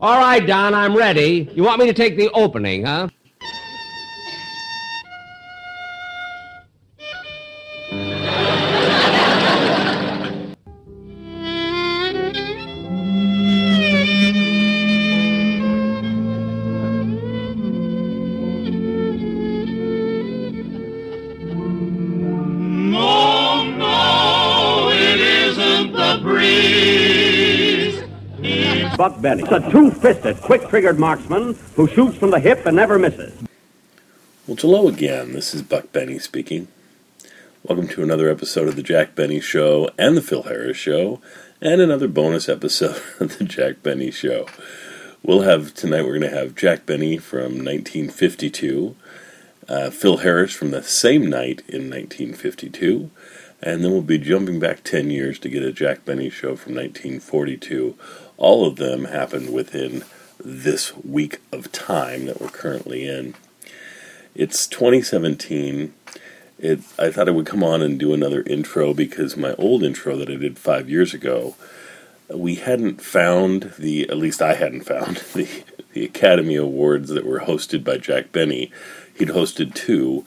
All right, Don, I'm ready. You want me to take the opening, huh? Benny. It's a two-fisted, quick-triggered marksman who shoots from the hip and never misses. Well, hello again. This is Buck Benny speaking. Welcome to another episode of the Jack Benny Show and the Phil Harris Show, and another bonus episode of the Jack Benny Show. We'll have tonight. We're going to have Jack Benny from 1952, uh, Phil Harris from the same night in 1952, and then we'll be jumping back 10 years to get a Jack Benny Show from 1942. All of them happened within this week of time that we're currently in. It's 2017. It, I thought I would come on and do another intro because my old intro that I did five years ago, we hadn't found the, at least I hadn't found the, the Academy Awards that were hosted by Jack Benny. He'd hosted two,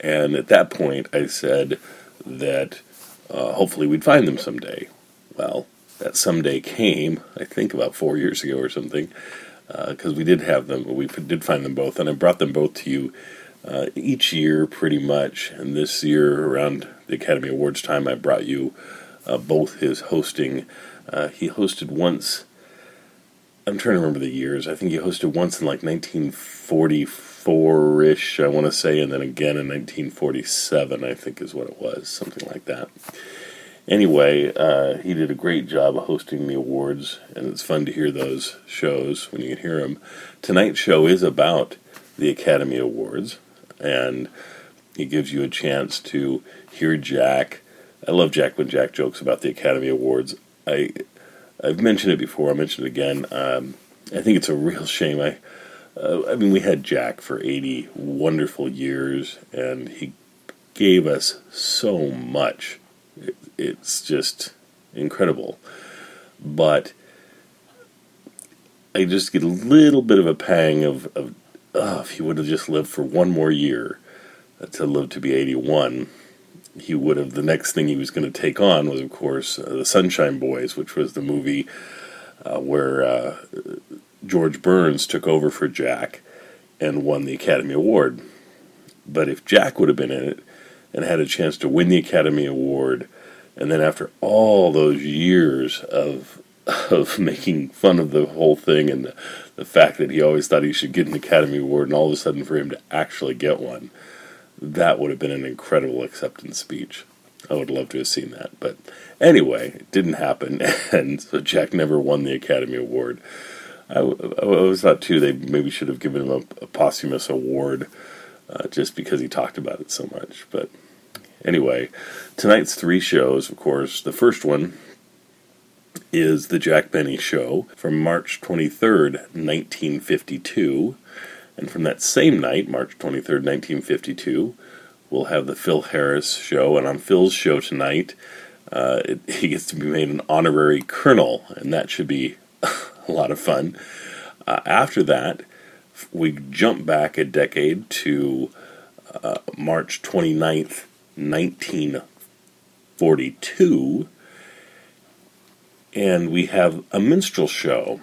and at that point I said that uh, hopefully we'd find them someday. Well, that someday came, I think about four years ago or something, because we did have them, we did find them both, and I brought them both to you uh, each year pretty much. And this year, around the Academy Awards time, I brought you uh, both his hosting. Uh, he hosted once, I'm trying to remember the years, I think he hosted once in like 1944 ish, I want to say, and then again in 1947, I think is what it was, something like that. Anyway, uh, he did a great job of hosting the awards, and it's fun to hear those shows when you can hear them. Tonight's show is about the Academy Awards, and it gives you a chance to hear Jack. I love Jack when Jack jokes about the Academy Awards. I I've mentioned it before. I'll mention it again. Um, I think it's a real shame. I uh, I mean, we had Jack for eighty wonderful years, and he gave us so much. It, it's just incredible. But I just get a little bit of a pang of, of oh, if he would have just lived for one more year uh, to live to be 81, he would have. The next thing he was going to take on was, of course, uh, the Sunshine Boys, which was the movie uh, where uh, George Burns took over for Jack and won the Academy Award. But if Jack would have been in it and had a chance to win the Academy Award, and then after all those years of of making fun of the whole thing and the, the fact that he always thought he should get an Academy Award, and all of a sudden for him to actually get one, that would have been an incredible acceptance speech. I would love to have seen that. But anyway, it didn't happen, and so Jack never won the Academy Award. I, I always thought, too, they maybe should have given him a, a posthumous award uh, just because he talked about it so much. But anyway, tonight's three shows, of course. The first one is The Jack Benny Show from March 23rd, 1952. And from that same night, March 23rd, 1952, we'll have the Phil Harris Show. And on Phil's show tonight, uh, it, he gets to be made an honorary colonel, and that should be a lot of fun. Uh, after that, we jump back a decade to uh, March 29th, 1942 and we have a minstrel show.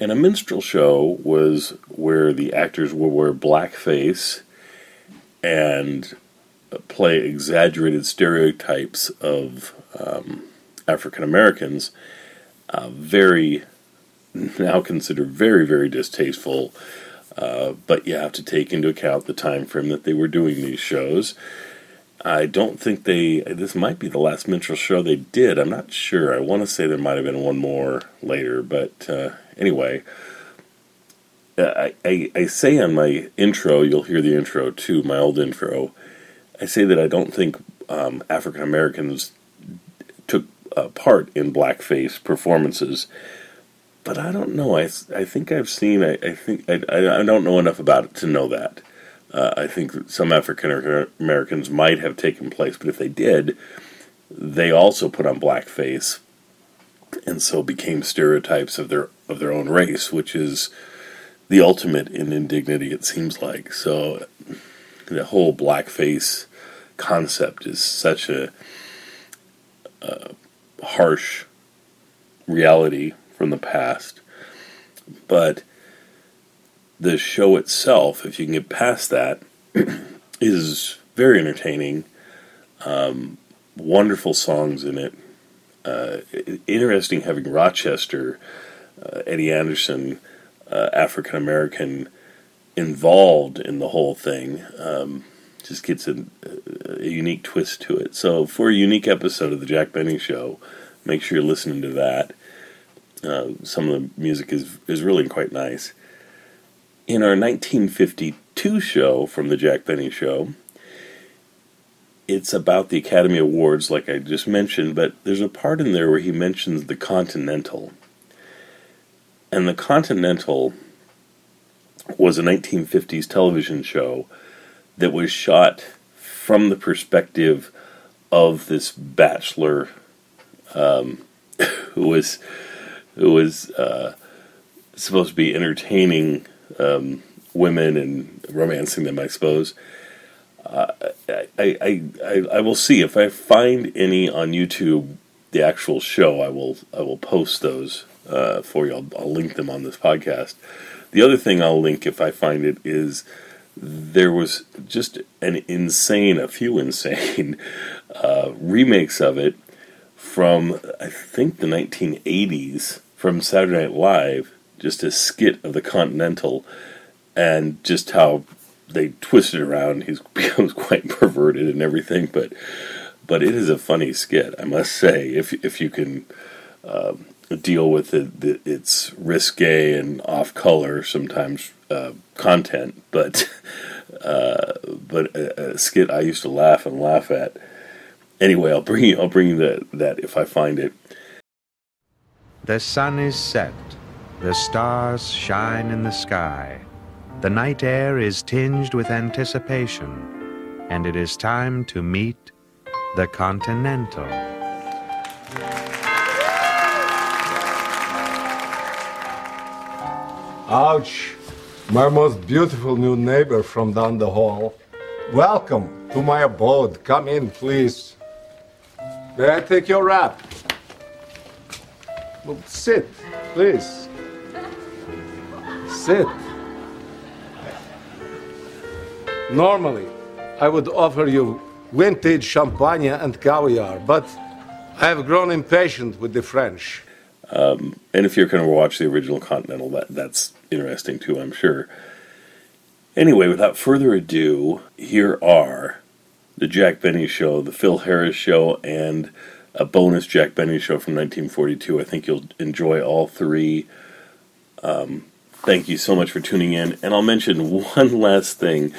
And a minstrel show was where the actors would wear blackface and play exaggerated stereotypes of um, African Americans. Uh, very, now considered very, very distasteful. Uh, but you have to take into account the time frame that they were doing these shows. I don't think they. This might be the last minstrel show they did. I'm not sure. I want to say there might have been one more later, but uh, anyway, I, I, I say on my intro, you'll hear the intro to my old intro. I say that I don't think um, African Americans took uh, part in blackface performances, but I don't know. I, I think I've seen. I, I think I, I don't know enough about it to know that. Uh, I think some African Americans might have taken place, but if they did, they also put on blackface and so became stereotypes of their of their own race, which is the ultimate in indignity. It seems like so. The whole blackface concept is such a, a harsh reality from the past, but the show itself, if you can get past that, is very entertaining. Um, wonderful songs in it. Uh, interesting having Rochester, uh, Eddie Anderson, uh, African American, involved in the whole thing. Um, just gets a, a, unique twist to it. So, for a unique episode of the Jack Benny Show, make sure you're listening to that. Uh, some of the music is is really quite nice. In our 1952 show from the Jack Benny Show, it's about the Academy Awards, like I just mentioned, but there's a part in there where he mentions the Continental. And the Continental was a 1950s television show that was shot from the perspective of this bachelor um, who was who was uh, supposed to be entertaining um, women and romancing them, I suppose. Uh, I, I, I, I will see if I find any on YouTube. The actual show, I will I will post those uh, for you. I'll, I'll link them on this podcast. The other thing I'll link if I find it is there was just an insane, a few insane uh, remakes of it from I think the 1980s from Saturday Night Live, just a skit of the Continental, and just how they twisted around. He becomes quite perverted and everything, but but it is a funny skit, I must say. If if you can uh, deal with it, the, it's risque and off color sometimes uh, content, but uh, but a, a, skit I used to laugh and laugh at. Anyway, I'll bring you I'll bring you that that if I find it. The sun is set, the stars shine in the sky. The night air is tinged with anticipation, and it is time to meet the Continental. Ouch! My most beautiful new neighbor from down the hall. Welcome to my abode. Come in, please. May I take your wrap? Well, sit, please. Sit. Normally, I would offer you vintage champagne and caviar, but I have grown impatient with the French. Um, and if you're going to watch the original Continental, that that's interesting too, I'm sure. Anyway, without further ado, here are the Jack Benny Show, the Phil Harris Show, and a bonus Jack Benny Show from 1942. I think you'll enjoy all three. Um, thank you so much for tuning in. And I'll mention one last thing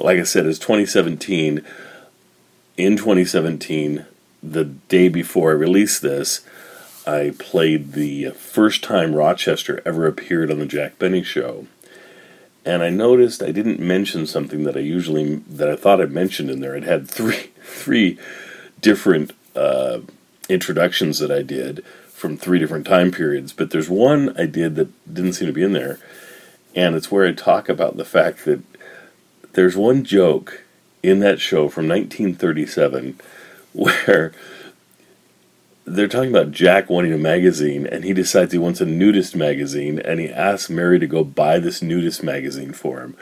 like I said, it's 2017. In 2017, the day before I released this, I played the first time Rochester ever appeared on the Jack Benny Show. And I noticed I didn't mention something that I usually that I thought I mentioned in there. It had three three different uh, introductions that I did from three different time periods, but there's one I did that didn't seem to be in there, and it's where I talk about the fact that there's one joke in that show from 1937 where they're talking about Jack wanting a magazine, and he decides he wants a nudist magazine, and he asks Mary to go buy this nudist magazine for him.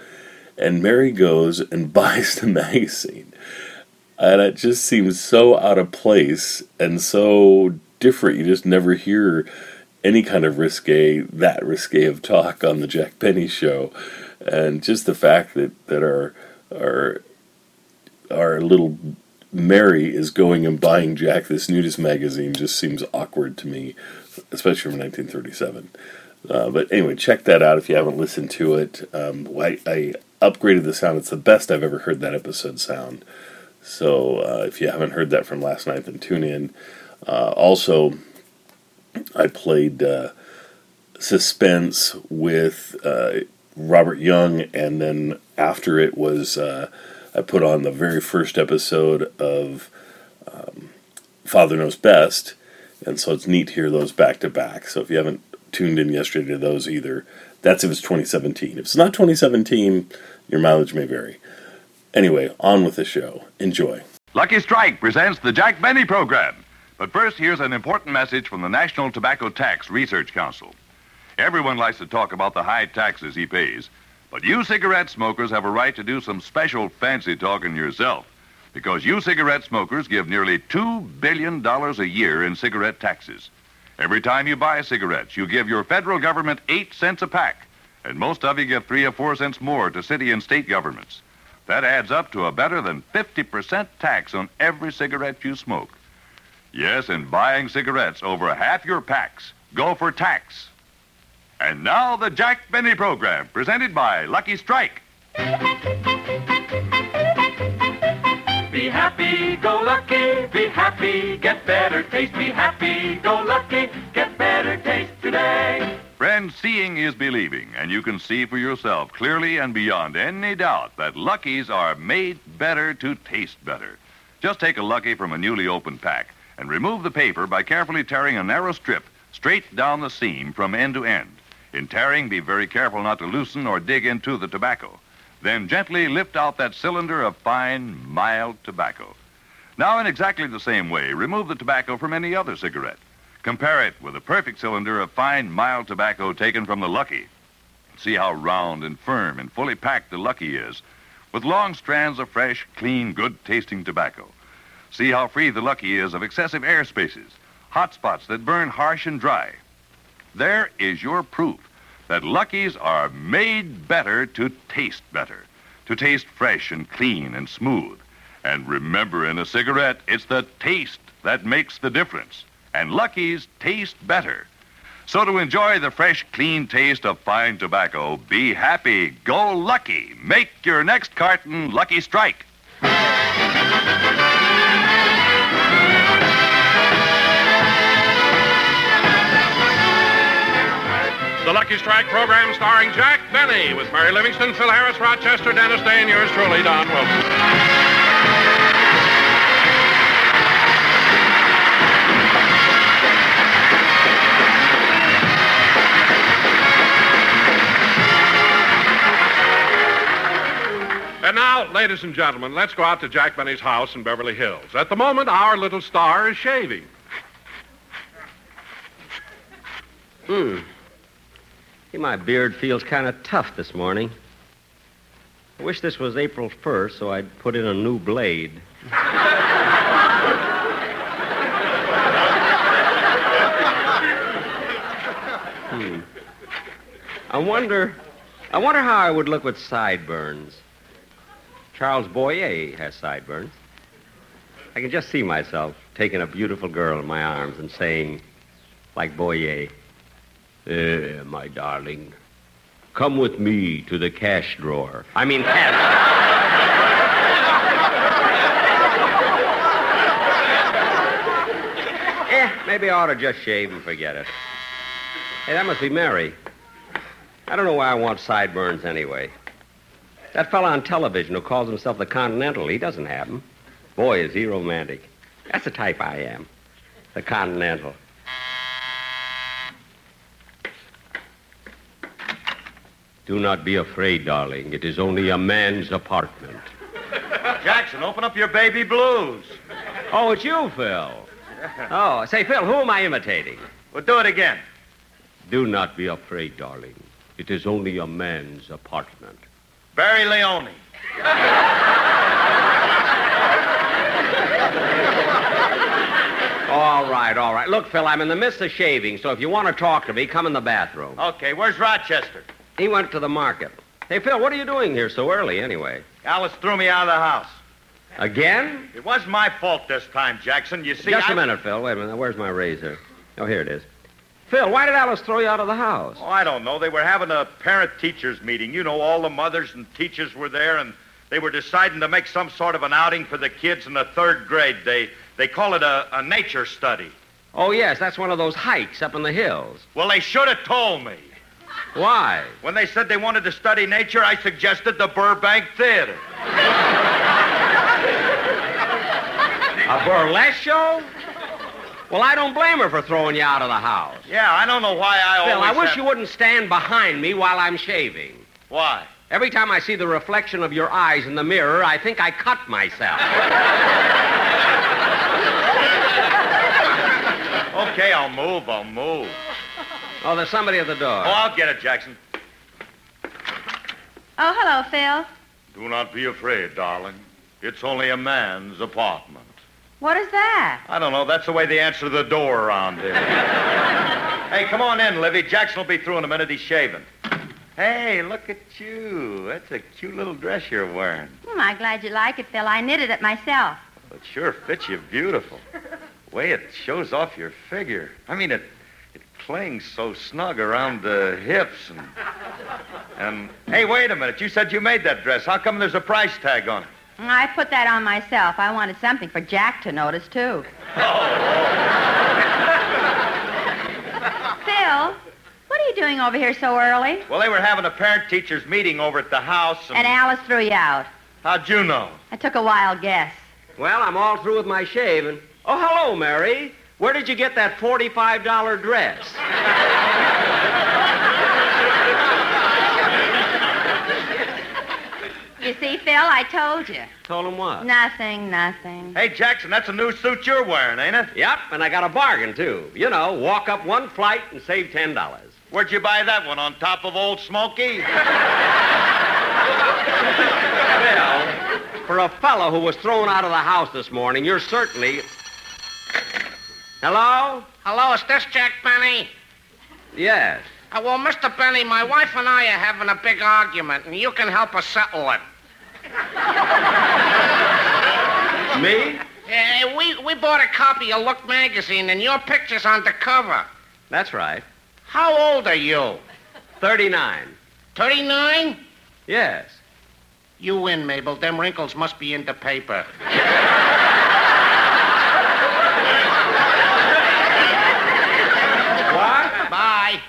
And Mary goes and buys the magazine. And it just seems so out of place and so different. You just never hear any kind of risque, that risque of talk on the Jack Benny show and just the fact that that our our our little Mary is going and buying Jack this nudist magazine just seems awkward to me, especially from 1937. Uh, but anyway, check that out if you haven't listened to it. Um, I, I, upgraded the sound; it's the best I've ever heard that episode sound. So uh, if you haven't heard that from last night, then tune in. Uh, also, I played uh, Suspense with uh, Robert Young, and then after it was uh, I put on the very first episode of um, Father Knows Best, and so it's neat to hear those back to back. So if you haven't tuned in yesterday to those either. That's if it's 2017. If it's not 2017, your mileage may vary. Anyway, on with the show. Enjoy. Lucky Strike presents the Jack Benny program. But first, here's an important message from the National Tobacco Tax Research Council. Everyone likes to talk about the high taxes he pays, but you cigarette smokers have a right to do some special fancy talking yourself because you cigarette smokers give nearly $2 billion a year in cigarette taxes. Every time you buy cigarettes, you give your federal government 8 cents a pack, and most of you give 3 or 4 cents more to city and state governments. That adds up to a better than 50% tax on every cigarette you smoke. Yes, in buying cigarettes, over half your packs go for tax. And now the Jack Benny program, presented by Lucky Strike. Be happy, go lucky, be happy, get better taste. Be happy, go lucky, get better taste today. Friends, seeing is believing, and you can see for yourself clearly and beyond any doubt that Luckies are made better to taste better. Just take a Lucky from a newly opened pack and remove the paper by carefully tearing a narrow strip straight down the seam from end to end. In tearing, be very careful not to loosen or dig into the tobacco. Then gently lift out that cylinder of fine, mild tobacco. Now, in exactly the same way, remove the tobacco from any other cigarette. Compare it with a perfect cylinder of fine, mild tobacco taken from the Lucky. See how round and firm and fully packed the Lucky is, with long strands of fresh, clean, good-tasting tobacco. See how free the Lucky is of excessive air spaces, hot spots that burn harsh and dry. There is your proof that Luckies are made better to taste better, to taste fresh and clean and smooth. And remember, in a cigarette, it's the taste that makes the difference. And Luckies taste better. So to enjoy the fresh, clean taste of fine tobacco, be happy, go lucky. Make your next carton Lucky Strike. The Lucky Strike program starring Jack Benny with Mary Livingstone, Phil Harris, Rochester, Dennis Day, and yours truly, Don Wilson. And now, ladies and gentlemen, let's go out to Jack Benny's house in Beverly Hills. At the moment, our little star is shaving. Hmm. See, my beard feels kind of tough this morning. I wish this was April 1st so I'd put in a new blade. hmm. I wonder. I wonder how I would look with sideburns. Charles Boyer has sideburns. I can just see myself taking a beautiful girl in my arms and saying, like Boyer, Eh, my darling, come with me to the cash drawer. I mean, cash. eh, maybe I ought to just shave and forget it. Hey, that must be Mary. I don't know why I want sideburns anyway. That fella on television who calls himself the Continental, he doesn't have them. Boy, is he romantic. That's the type I am. The Continental. Do not be afraid, darling. It is only a man's apartment. Jackson, open up your baby blues. Oh, it's you, Phil. Oh, say, Phil, who am I imitating? Well, do it again. Do not be afraid, darling. It is only a man's apartment. Barry Leone. All right, all right. Look, Phil, I'm in the midst of shaving, so if you want to talk to me, come in the bathroom. Okay, where's Rochester? He went to the market. Hey, Phil, what are you doing here so early, anyway? Alice threw me out of the house. Again? It was my fault this time, Jackson. You see, Just I... a minute, Phil. Wait a minute. Where's my razor? Oh, here it is. Phil, why did Alice throw you out of the house? Oh, I don't know. They were having a parent-teachers meeting. You know, all the mothers and teachers were there, and they were deciding to make some sort of an outing for the kids in the third grade. They they call it a, a nature study. Oh, yes, that's one of those hikes up in the hills. Well, they should have told me. Why? When they said they wanted to study nature, I suggested the Burbank Theater. A burlesque show? Well, I don't blame her for throwing you out of the house. Yeah, I don't know why I always. Phil, always. I wish have- you wouldn't stand behind me while I'm shaving. Why? Every time I see the reflection of your eyes in the mirror, I think I cut myself. Okay, I'll move. I'll move. Oh, there's somebody at the door. Oh, I'll get it, Jackson. Oh, hello, Phil. Do not be afraid, darling. It's only a man's apartment. What is that? I don't know. That's the way they answer the door around here. hey, come on in, Livy. Jackson will be through in a minute. He's shaving. Hey, look at you. That's a cute little dress you're wearing. Hmm, I'm glad you like it, Phil. I knitted it myself. It sure fits you beautiful. The way it shows off your figure. I mean, it it clings so snug around the hips and and hey, wait a minute. You said you made that dress. How come there's a price tag on it? Mm, I put that on myself. I wanted something for Jack to notice, too. Oh. Phil, what are you doing over here so early? Well, they were having a parent-teachers meeting over at the house, and, And Alice threw you out. how'd you know? I took a wild guess. Well, I'm all through with my shaving. Oh, hello, Mary. Where did you get that $45 dress? You see, Phil, I told you. Told him what? Nothing, nothing. Hey, Jackson, that's a new suit you're wearing, ain't it? Yep, and I got a bargain, too. You know, walk up one flight and save $10. Where'd you buy that one? On top of Old Smoky? Well, for a fellow who was thrown out of the house this morning, you're certainly. Hello? Hello, is this Jack Benny? Yes. Uh, well, Mr. Benny, my wife and I are having a big argument, and you can help us settle it. Me? Uh, we, we bought a copy of Look magazine, and your picture's on the cover. That's right. How old are you? 39. 39? Yes. You win, Mabel. Them wrinkles must be in the paper. What? Bye.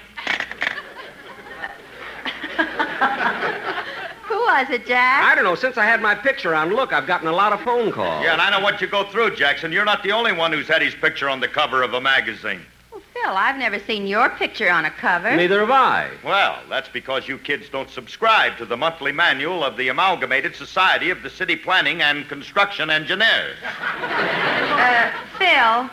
Who was it, Jack? I don't know. Since I had my picture on, look, I've gotten a lot of phone calls. Yeah, and I know what you go through, Jackson. You're not the only one who's had his picture on the cover of a magazine. Well, Phil, I've never seen your picture on a cover. Neither have I. Well, that's because you kids don't subscribe to the monthly manual of the Amalgamated Society of the City Planning and Construction Engineers. Uh, Phil,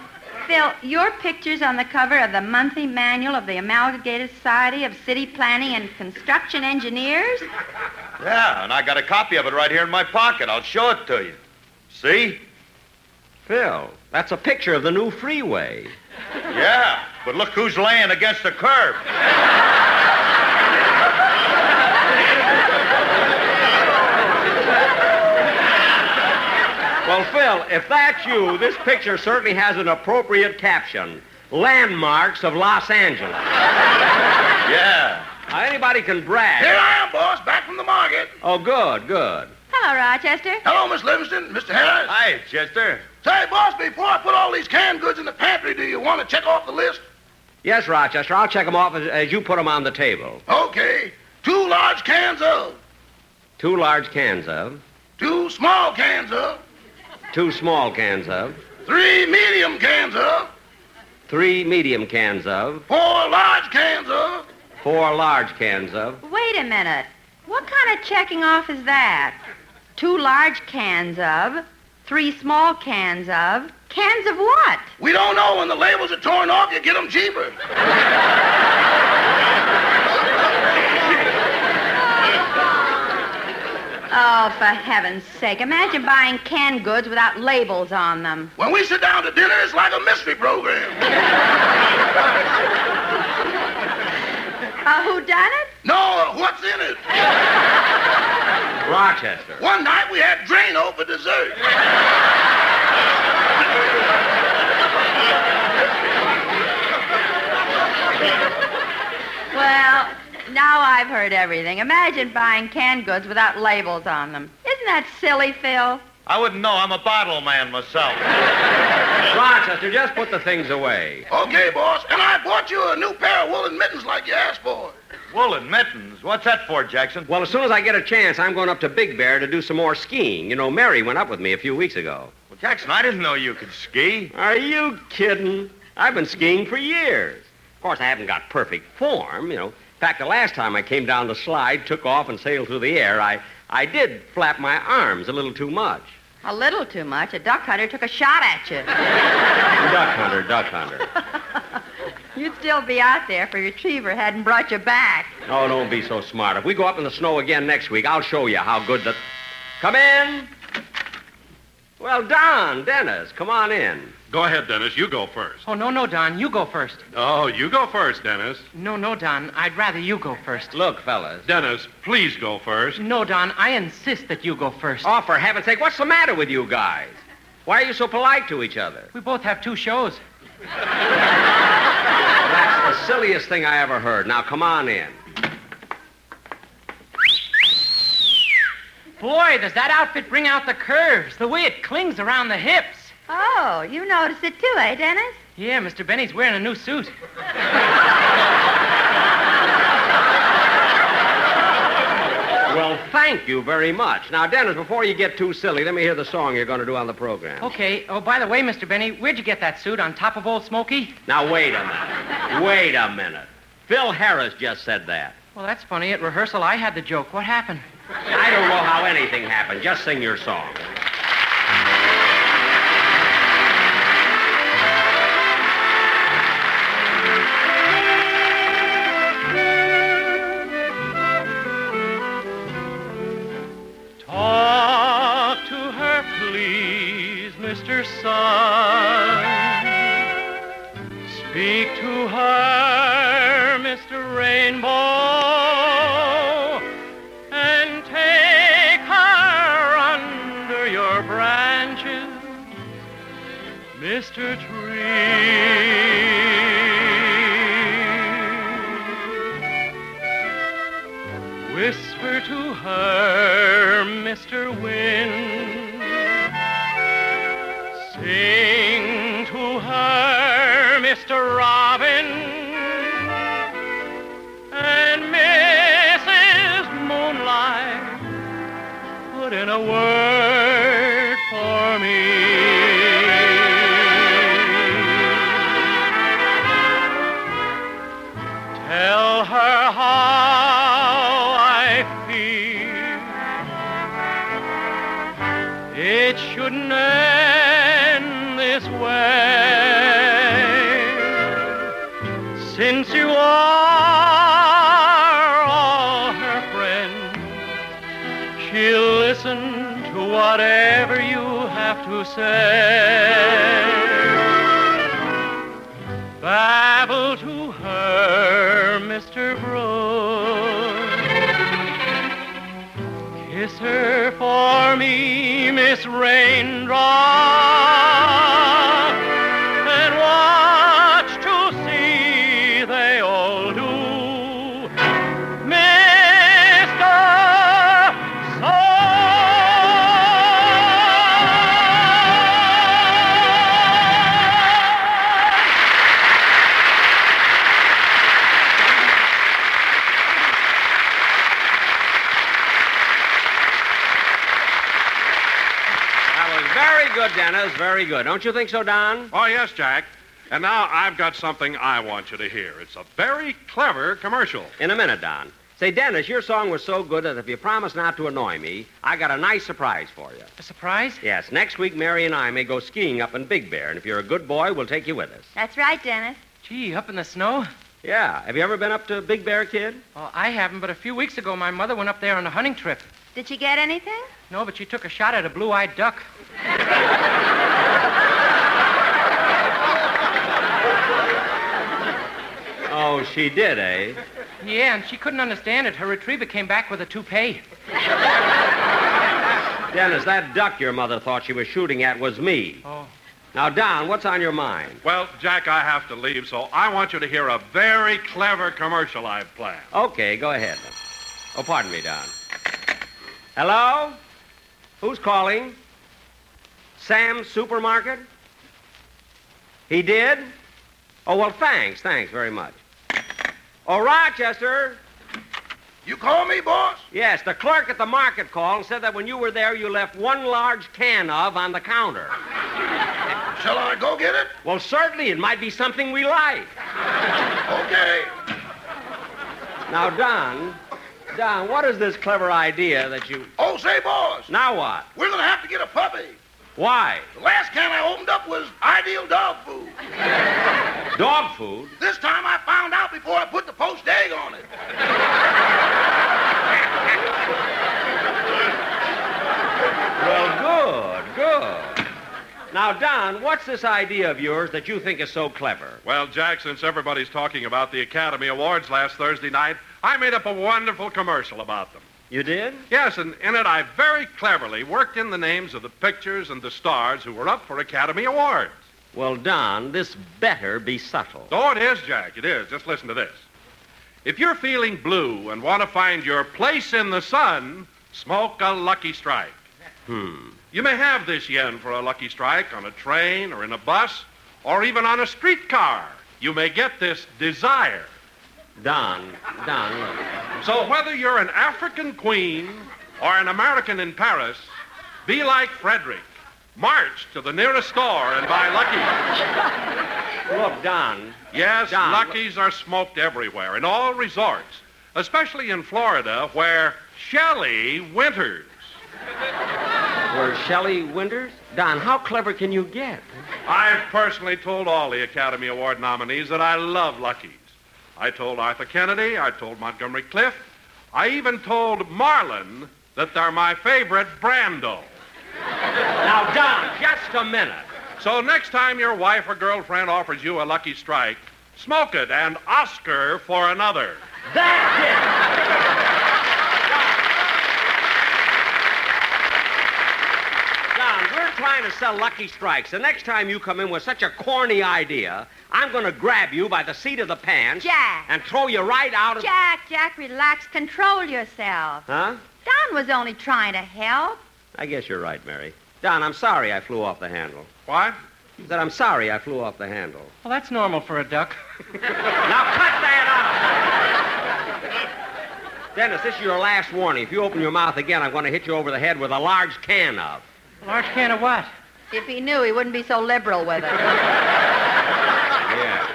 Phil, your picture's on the cover of the monthly manual of the Amalgamated Society of City Planning and Construction Engineers? Yeah, and I got a copy of it right here in my pocket. I'll show it to you. See? Phil, that's a picture of the new freeway. Yeah, but look who's laying against the curb. Well, Phil, if that's you, this picture certainly has an appropriate caption Landmarks of Los Angeles. Yeah. Now, anybody can brag. Here I am, boss, back from the market. Oh, good, good. Hello, Rochester. Hello, Miss Livingstone, Mr. Harris. Hi, Chester. Say, boss, before I put all these canned goods in the pantry, do you want to check off the list? Yes, Rochester, I'll check them off as, as you put them on the table. Okay. Two large cans of, Two large cans of, two small cans of, two small cans of, three medium cans of, three medium cans of, four large cans of. Four large cans of. Wait a minute. What kind of checking off is that? Two large cans of, three small cans of. Cans of what? We don't know. When the labels are torn off, you get them cheaper. Oh, for heaven's sake. Imagine buying canned goods without labels on them. When we sit down to dinner, it's like a mystery program. Uh, who done it? No, uh, what's in it? Rochester. One night we had Drano for dessert. Well, now I've heard everything. Imagine buying canned goods without labels on them. Isn't that silly, Phil? I wouldn't know. I'm a bottle man myself. Rochester, just put the things away. Okay, boss. And I bought you a new pair of woolen mittens like you asked for. Woolen mittens. What's that for, Jackson? Well, as soon as I get a chance, I'm going up to Big Bear to do some more skiing. You know, Mary went up with me a few weeks ago. Well, Jackson, I didn't know you could ski. Are you kidding? I've been skiing for years. Of course, I haven't got perfect form, you know. In fact, the last time I came down the slide, took off, and sailed through the air, I, I did flap my arms a little too much. A little too much. A duck hunter took a shot at you. duck hunter, duck hunter. You'd still be out there if a retriever hadn't brought you back. Oh, don't be so smart. If we go up in the snow again next week, I'll show you how good the. Come in. Well, Don, Dennis, come on in. Go ahead, Dennis. You go first. Oh, no, no, Don. You go first. Oh, you go first, Dennis. No, no, Don. I'd rather you go first. Look, fellas. Dennis, please go first. No, Don. I insist that you go first. Oh, for heaven's sake, what's the matter with you guys? Why are you so polite to each other? We both have two shows. That's the silliest thing I ever heard. Now, come on in. Boy, does that outfit bring out the curves, the way it clings around the hips. Oh, you noticed it too, eh, Dennis? Yeah, Mr. Benny's wearing a new suit. Well, thank you very much. Now, Dennis, before you get too silly, let me hear the song you're going to do on the program. Okay. Oh, by the way, Mr. Benny, where'd you get that suit? On top of Old Smoky? Now, wait a minute. Wait a minute. Phil Harris just said that. Well, that's funny. At rehearsal, I had the joke. What happened? I don't know how anything happened. Just sing your song. Speak to her, Mr. Rainbow, and take her under your branches, Mr. Tree. Whisper to her, Mr. Wind. Sing to her, Mr. Robin. And Mrs. Moonlight, put in a word say. Babble to her, Mr. Brooks. Kiss her for me, Miss Raindrop, Very good. Don't you think so, Don? Oh, yes, Jack. And now I've got something I want you to hear. It's a very clever commercial. In a minute, Don. Say, Dennis, your song was so good that if you promise not to annoy me, I got a nice surprise for you. A surprise? Yes, next week Mary and I may go skiing up in Big Bear, and if you're a good boy, we'll take you with us. That's right, Dennis. Gee, up in the snow? Yeah. Have you ever been up to Big Bear, kid? Well, I haven't, but a few weeks ago, my mother went up there on a hunting trip. Did she get anything? No, but she took a shot at a blue-eyed duck. Oh, she did, eh? Yeah, and she couldn't understand it. Her retriever came back with a toupee. Dennis, that duck your mother thought she was shooting at was me. Oh. Now, Don, what's on your mind? Well, Jack, I have to leave, so I want you to hear a very clever commercial I've planned. Okay, go ahead. Oh, pardon me, Don. Hello? Who's calling? Sam's Supermarket? He did? Oh, well, thanks. Thanks very much. Oh, Rochester. You call me, boss? Yes, the clerk at the market called and said that when you were there, you left one large can of on the counter. Shall I go get it? Well, certainly. It might be something we like. Okay. Now, Don, Don, what is this clever idea that you. Oh, say, boss. Now what? We're going to have to get a puppy. Why? The last can I opened up was ideal dog food. Dog food? This time I found out before I put the poached egg on it. Well, good, good. Now, Don, what's this idea of yours that you think is so clever? Well, Jack, since everybody's talking about the Academy Awards last Thursday night, I made up a wonderful commercial about them. You did? Yes, and in it I very cleverly worked in the names of the pictures and the stars who were up for Academy Awards. Well, Don, this better be subtle. Oh, it is, Jack. It is. Just listen to this. If you're feeling blue and want to find your place in the sun, smoke a Lucky Strike. Hmm. You may have this yen for a Lucky Strike on a train or in a bus or even on a streetcar. You may get this desire. Don, Don, look. So whether you're an African queen or an American in Paris, be like Frederick. March to the nearest store and buy Lucky. Look, Don. Yes, Don, Luckies are smoked everywhere, in all resorts, especially in Florida, where Shelley winters. Where Shelley Winters? Don, how clever can you get? I've personally told all the Academy Award nominees that I love Lucky's. I told Arthur Kennedy, I told Montgomery Clift, I even told Marlon that they're my favorite Brando. Now, Don, just a minute. So next time your wife or girlfriend offers you a lucky strike, smoke it and Oscar for another. Don, we're trying to sell Lucky Strikes. The next time you come in with such a corny idea, I'm going to grab you by the seat of the pants Jack. and throw you right out of. Jack, Jack, relax. Control yourself. Huh? Don was only trying to help. I guess you're right, Mary. Don, I'm sorry I flew off the handle. What? That I'm sorry I flew off the handle. Well, that's normal for a duck. Now cut that out! Dennis, this is your last warning. If you open your mouth again, I'm going to hit you over the head with a large can of. A large can of what? If he knew, he wouldn't be so liberal with it. Yeah.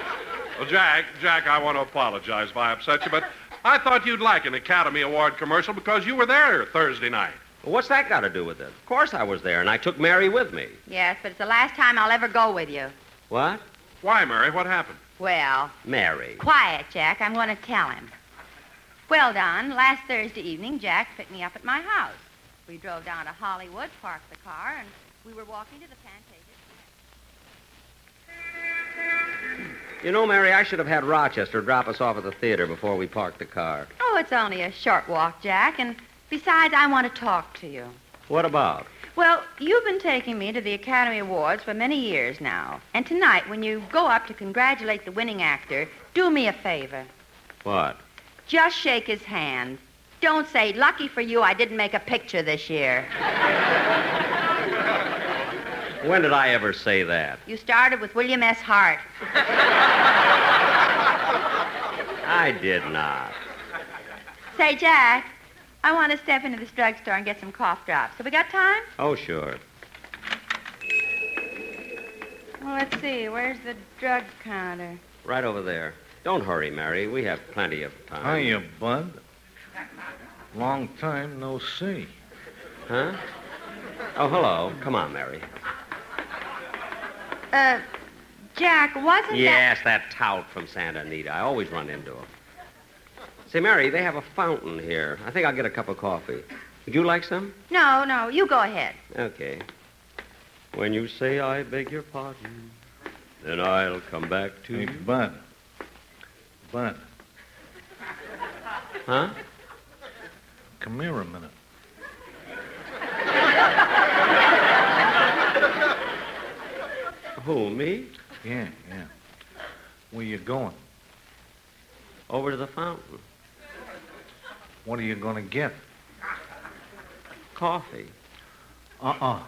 Well, Jack, Jack, I want to apologize if I upset you, but I thought you'd like an Academy Award commercial because you were there Thursday night. Well, what's that got to do with it? Of course I was there, and I took Mary with me. yes, but it's the last time I'll ever go with you. What? Why, Mary? What happened? Well, Mary. quiet, Jack. I'm going to tell him. Well, Don, last Thursday evening, Jack picked me up at my house. We drove down to Hollywood, parked the car, and we were walking to the Pantages. You know, Mary, I should have had Rochester drop us off at the theater before we parked the car. Oh, it's only a short walk, Jack, and besides, I want to talk to you. What about? Well, you've been taking me to the Academy Awards for many years now. And tonight, when you go up to congratulate the winning actor, do me a favor. What? Just shake his hand. Don't say, lucky for you, I didn't make a picture this year. When did I ever say that? You started with William S. Hart. I did not. Say, Jack, I want to step into this drugstore and get some cough drops. Have we got time? Oh, sure. Well, let's see. Where's the drug counter? Right over there. Don't hurry, Mary. We have plenty of time. Hiya, Bud. Long time no see. Huh? Oh, hello. Come on, Mary. Uh, Jack, wasn't Yes, that tout from Santa Anita. I always run into him. Say, Mary, they have a fountain here. I think I'll get a cup of coffee. Would you like some? No, no, you go ahead. Okay. When you say I beg your pardon, then I'll come back to Hey, you. Bud. Bud, Huh? Come here a minute. Who, me? Yeah, yeah. Where you going? Over to the fountain. What are you gonna get? Coffee. Uh-uh.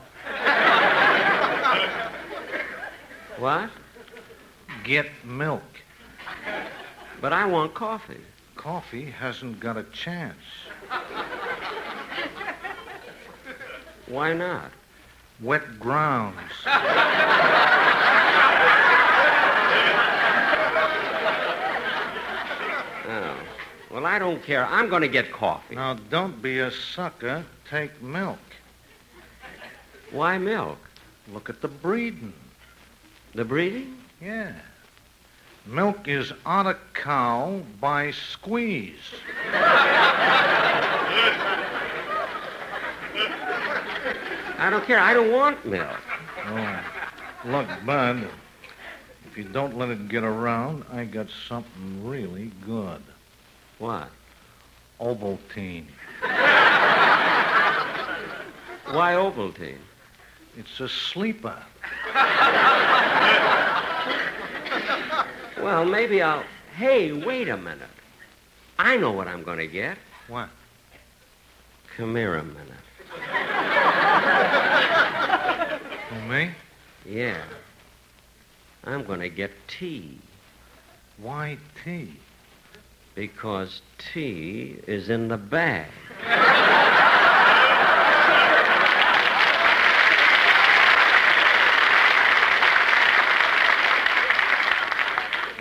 What? Get milk. But I want coffee. Coffee hasn't got a chance. Why not? Wet grounds. oh. Well, I don't care. I'm going to get coffee. Now, don't be a sucker. Take milk. Why milk? Look at the breeding. The breeding? Yeah. Milk is on a cow by squeeze. I don't care. I don't want milk. Oh, look, Bud, if you don't let it get around, I got something really good. What? Ovaltine. Why Ovaltine? It's a sleeper. Well, maybe I'll. Hey, wait a minute. I know what I'm going to get. What? Come here a minute. Who, me? Yeah. I'm going to get tea. Why tea? Because tea is in the bag.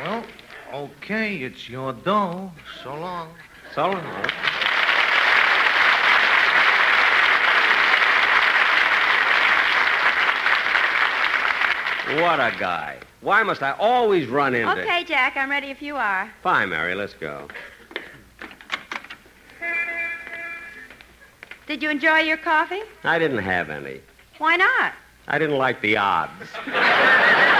Well, okay, it's your dough. So long. So long. What a guy. Why must I always run into Okay, Jack, I'm ready if you are. Fine, Mary, let's go. Did you enjoy your coffee? I didn't have any. Why not? I didn't like the odds.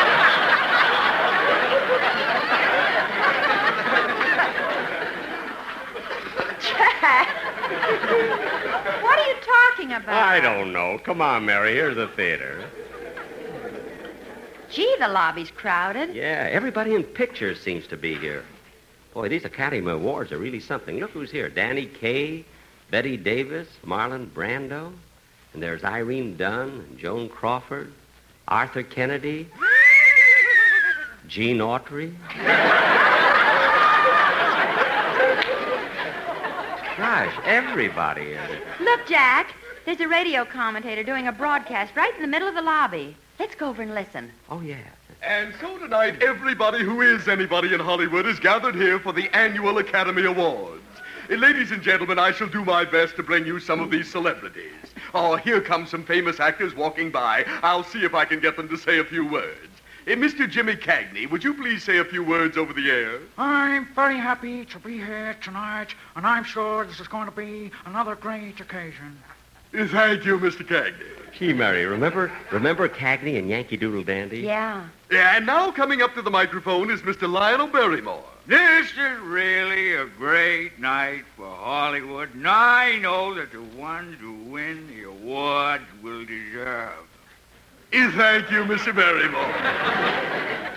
What are you talking about? I don't know. Come on, Mary. Here's the theater. Gee, the lobby's crowded. Yeah, everybody in pictures seems to be here. Boy, these Academy Awards are really something. Look who's here. Danny Kaye, Bette Davis, Marlon Brando. And there's Irene Dunne and Joan Crawford, Arthur Kennedy, Gene Autry. Gosh, everybody is. Look, Jack, there's a radio commentator doing a broadcast right in the middle of the lobby. Let's go over and listen. Oh, yeah. And so tonight, everybody who is anybody in Hollywood is gathered here for the annual Academy Awards. Uh, Ladies and gentlemen, I shall do my best to bring you some of these celebrities. Oh, here come some famous actors walking by. I'll see if I can get them to say a few words. Uh, Mr. Jimmy Cagney, would you please say a few words over the air? I'm very happy to be here tonight, and I'm sure this is going to be another great occasion. Thank you, Mr. Cagney. Gee, Mary, remember remember Cagney and Yankee Doodle Dandy? Yeah. Yeah. And now coming up to the microphone is Mr. Lionel Barrymore. This is really a great night for Hollywood, and I know that the ones who win the awards will deserve. Thank you, Mr. Barrymore.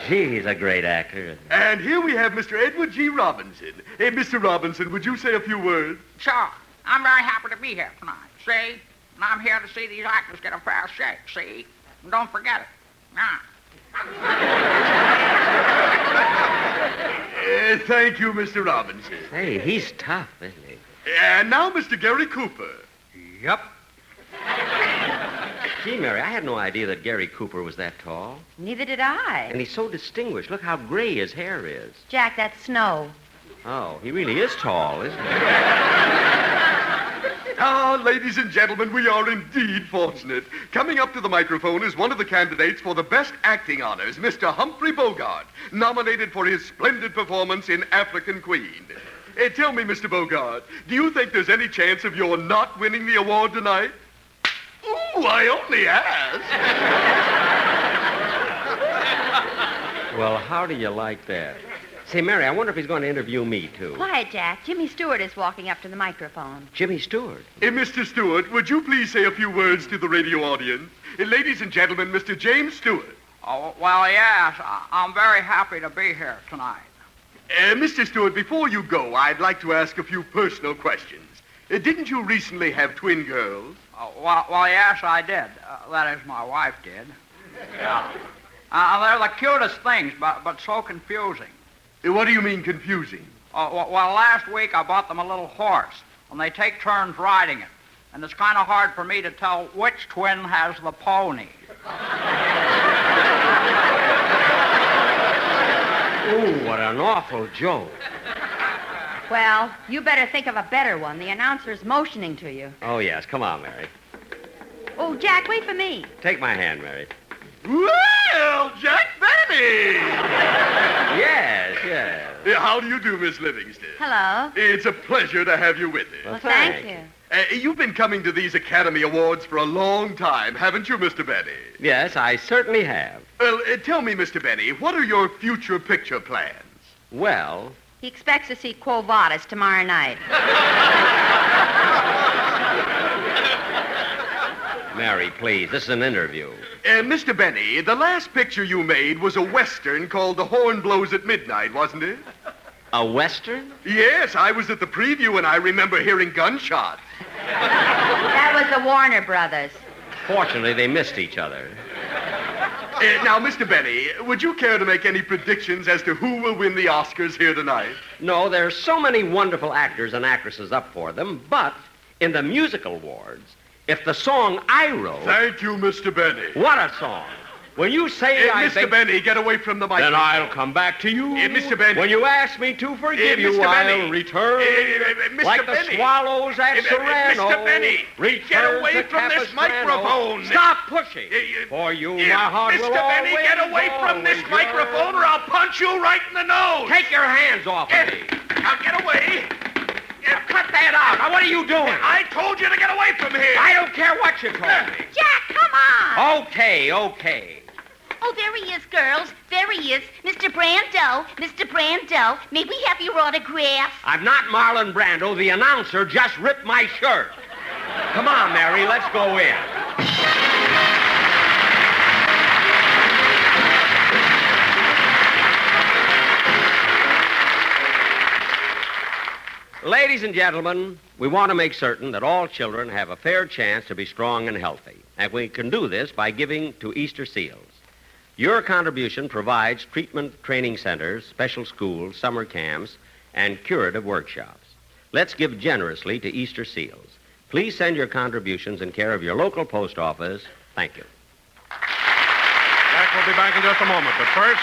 Gee, he's a great actor. And here we have Mr. Edward G. Robinson. Hey, Mr. Robinson, would you say a few words? Sure. I'm very happy to be here tonight. See? And I'm here to see these actors get a fair shake. See? And don't forget it. Now. Uh, thank you, Mr. Robinson. Hey, he's tough, isn't he? And now, Mr. Gary Cooper. Yep. Gee, Mary, I had no idea that Gary Cooper was that tall. Neither did I. And he's so distinguished. Look how gray his hair is. Jack, that's snow. Oh, he really is tall, isn't he? Ah, ladies and gentlemen, we are indeed fortunate. Coming up to the microphone is one of the candidates for the Best Acting Honors, Mr. Humphrey Bogart, nominated for his splendid performance in African Queen. Uh, tell me, Mr. Bogart, do you think there's any chance of your not winning the award tonight? Ooh, I only asked. Well, how do you like that? Say, Mary, I wonder if he's going to interview me, too. Quiet, Jack. Jimmy Stewart is walking up to the microphone. Jimmy Stewart. Uh, Mr. Stewart, would you please say a few words to the radio audience? Uh, ladies and gentlemen, Mr. James Stewart. Oh, well, yes. I- I'm very happy to be here tonight. Uh, Mr. Stewart, before you go, I'd like to ask a few personal questions. Uh, didn't you recently have twin girls? Oh, well, well, yes, I did. Uh, that is, my wife did. Yeah. Uh, they're the cutest things, but, but so confusing. Uh, what do you mean confusing? Oh, well, well, last week I bought them a little horse, and they take turns riding it. And it's kind of hard for me to tell which twin has the pony. Ooh, what an awful joke. Well, you better think of a better one. The announcer's motioning to you. Oh, yes. Come on, Mary. Oh, Jack, wait for me. Take my hand, Mary. Well, Jack Benny! Yes, yes. How do you do, Miss Livingstone? Hello. It's a pleasure to have you with us. Well, thank you. Uh, you've been coming to these Academy Awards for a long time, haven't you, Mr. Benny? Yes, I certainly have. Well, uh, tell me, Mr. Benny, what are your future picture plans? Well, He expects to see Quo Vadis tomorrow night. Mary, please. This is an interview. Uh, Mr. Benny, the last picture you made was a Western called The Horn Blows at Midnight, wasn't it? A Western? Yes, I was at the preview and I remember hearing gunshots. That was the Warner Brothers. Fortunately, they missed each other. Uh, now, Mr. Benny, would you care to make any predictions as to who will win the Oscars here tonight? No, there are so many wonderful actors and actresses up for them, but in the musical awards, if the song I wrote. Thank you, Mr. Benny. What a song! When you say Uh, I Mr. think- Benny, get away from the mic. Then I'll come back to you. Uh, Mr. Benny. When you ask me to forgive Uh, you, Mr. I'll Benny. return. Mr. Like the swallows at Serrano. Mr. Benny, get away to from this Capistrano. microphone. Stop pushing. For you, my heart Mr. will Benny, always, get away from this always microphone or I'll punch you right in the nose. Take your hands off of me. Now get away. Cut that out. Now, what are you doing? I told you to get away from here. I don't care what you told me. Jack, come on. Okay, okay. Oh, there he is, girls. There he is. Mr. Brando. Mr. Brando. May we have your autograph? I'm not Marlon Brando. The announcer just ripped my shirt. Come on, Mary, let's go in. Ladies and gentlemen, we want to make certain that all children have a fair chance to be strong and healthy. And we can do this by giving to Easter Seals. Your contribution provides treatment training centers, special schools, summer camps, and curative workshops. Let's give generously to Easter Seals. Please send your contributions in care of your local post office. Thank you. Jack will be back in just a moment, but first.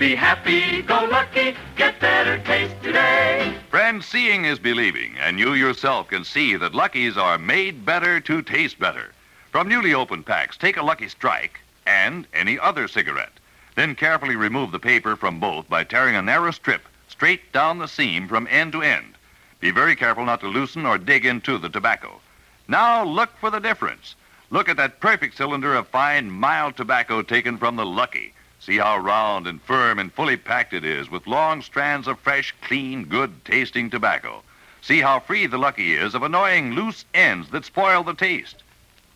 Be happy, go lucky, get better taste today. Friends, seeing is believing, and you yourself can see that luckies are made better to taste better. From newly opened packs, take a Lucky Strike and any other cigarette. Then carefully remove the paper from both by tearing a narrow strip straight down the seam from end to end. Be very careful not to loosen or dig into the tobacco. Now look for the difference. Look at that perfect cylinder of fine, mild tobacco taken from the Lucky. See how round and firm and fully packed it is with long strands of fresh, clean, good tasting tobacco. See how free the Lucky is of annoying loose ends that spoil the taste.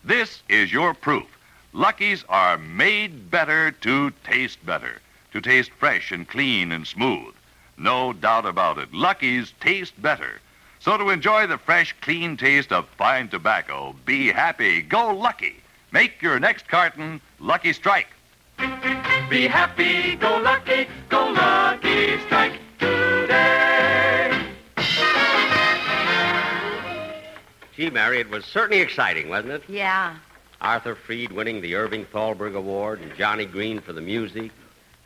This is your proof. Luckies are made better to taste better, to taste fresh and clean and smooth. No doubt about it. Luckies taste better. So to enjoy the fresh, clean taste of fine tobacco, be happy, go lucky. Make your next carton Lucky Strike. Be happy, go lucky, go lucky, strike today. Gee, Mary, it was certainly exciting, wasn't it? Yeah. Arthur Freed winning the Irving Thalberg Award, and Johnny Green for the music,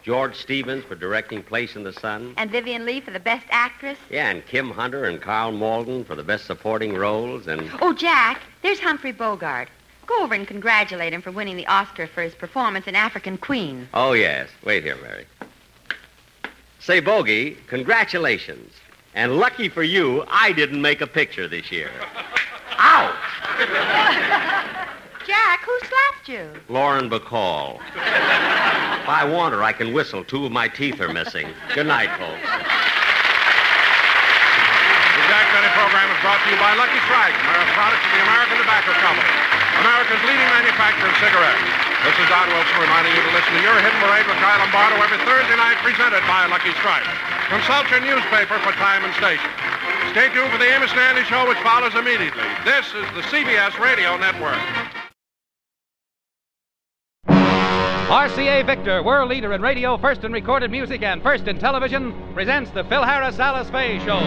George Stevens for directing Place in the Sun. And Vivien Leigh for the best actress. Yeah, and Kim Hunter and Karl Malden for the best supporting roles, and Oh, Jack, there's Humphrey Bogart. Go over and congratulate him for winning the Oscar for his performance in African Queen. oh yes, wait here, Mary. Say, Bogey, congratulations, and lucky for you, I didn't make a picture this year. Ow! Jack, who slapped you? Lauren Bacall. if I want her, I can whistle. Two of my teeth are missing. Good night, folks. The Jack Benny program is brought to you by Lucky Strike, American products of the American Tobacco Company, America's leading manufacturer of cigarettes. This is Don Wilson reminding you to listen to your hit parade with Kyle Lombardo every Thursday night, presented by Lucky Strike. Consult your newspaper for time and station. Stay tuned for the Amos Andy Show, which follows immediately. This is the CBS Radio Network. RCA Victor, world leader in radio, first in recorded music, and first in television, presents the Phil Harris Alice Faye Show.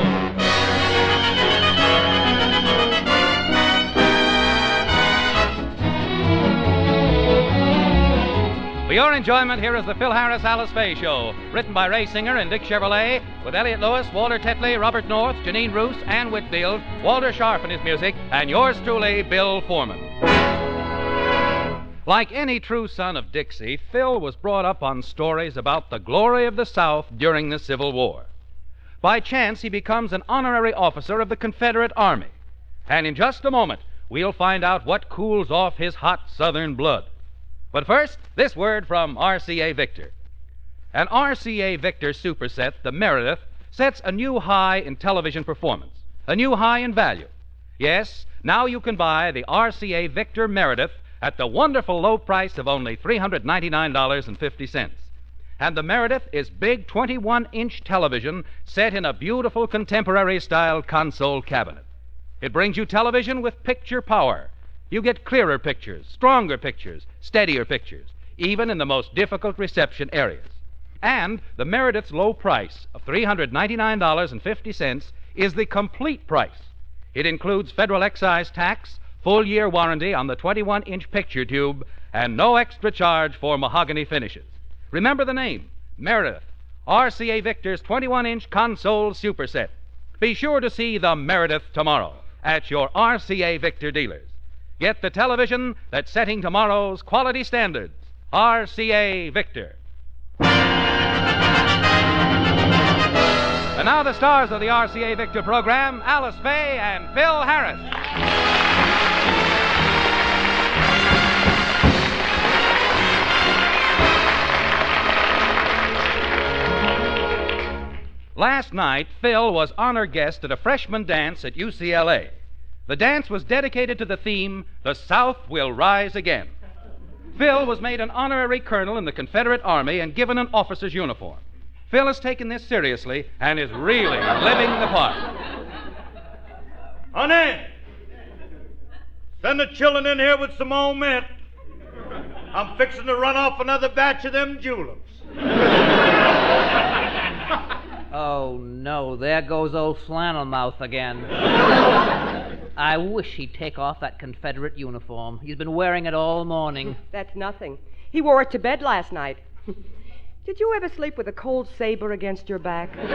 For your enjoyment, here is the Phil Harris Alice Faye Show, written by Ray Singer and Dick Chevillat, with Elliot Lewis, Walter Tetley, Robert North, Jeanine Roose, Ann Whitfield, Walter Scharf and his music, and yours truly, Bill Forman. Like any true son of Dixie, Phil was brought up on stories about the glory of the South during the Civil War. By chance, he becomes an honorary officer of the Confederate Army. And in just a moment, we'll find out what cools off his hot Southern blood. But first, this word from RCA Victor. An RCA Victor superset, the Meredith, sets a new high in television performance, a new high in value. Yes, now you can buy the RCA Victor Meredith at the wonderful low price of only $399.50. And the Meredith is big 21 inch television set in a beautiful contemporary style console cabinet. It brings you television with picture power. You get clearer pictures, stronger pictures, steadier pictures, even in the most difficult reception areas. And the Meredith's low price of $399.50 is the complete price. It includes federal excise tax, full year warranty on the 21 inch picture tube, and no extra charge for mahogany finishes. Remember the name Meredith, RCA Victor's 21 inch console superset. Be sure to see the Meredith tomorrow at your RCA Victor dealers. Get the television that's setting tomorrow's quality standards. RCA Victor. And now the stars of the RCA Victor program, Alice Faye and Phil Harris. Last night, Phil was honor guest at a freshman dance at UCLA. The dance was dedicated to the theme, The South Will Rise Again. Phil was made an honorary colonel in the Confederate Army and given an officer's uniform. Phil has taken this seriously and is really living the part. Honey, send the children in here with some more mint. I'm fixing to run off another batch of them juleps. Oh, no, there goes old flannel mouth again. I wish he'd take off that Confederate uniform. He's been wearing it all morning. That's nothing. He wore it to bed last night. Did you ever sleep with a cold saber against your back?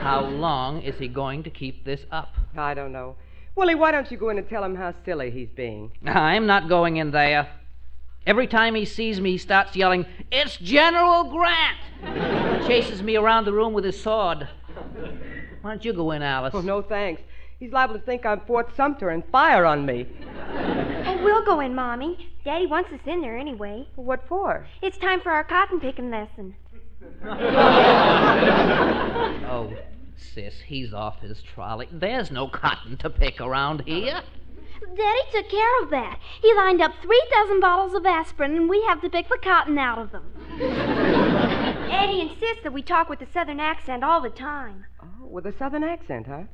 How long is he going to keep this up? I don't know. Willie, why don't you go in and tell him how silly he's being? I'm not going in there. Every time he sees me, he starts yelling, It's General Grant! Chases me around the room with his sword. Why don't you go in, Alice? Oh, no thanks. He's liable to think I'm Fort Sumter and fire on me. Oh, we'll go in, Mommy. Daddy wants us in there anyway. What for? It's time for our cotton picking lesson. Oh, sis, he's off his trolley. There's no cotton to pick around here. Daddy took care of that. He lined up three dozen bottles of aspirin, and we have to pick the cotton out of them. Eddie insists that we talk with a southern accent all the time. Oh, with a southern accent, huh?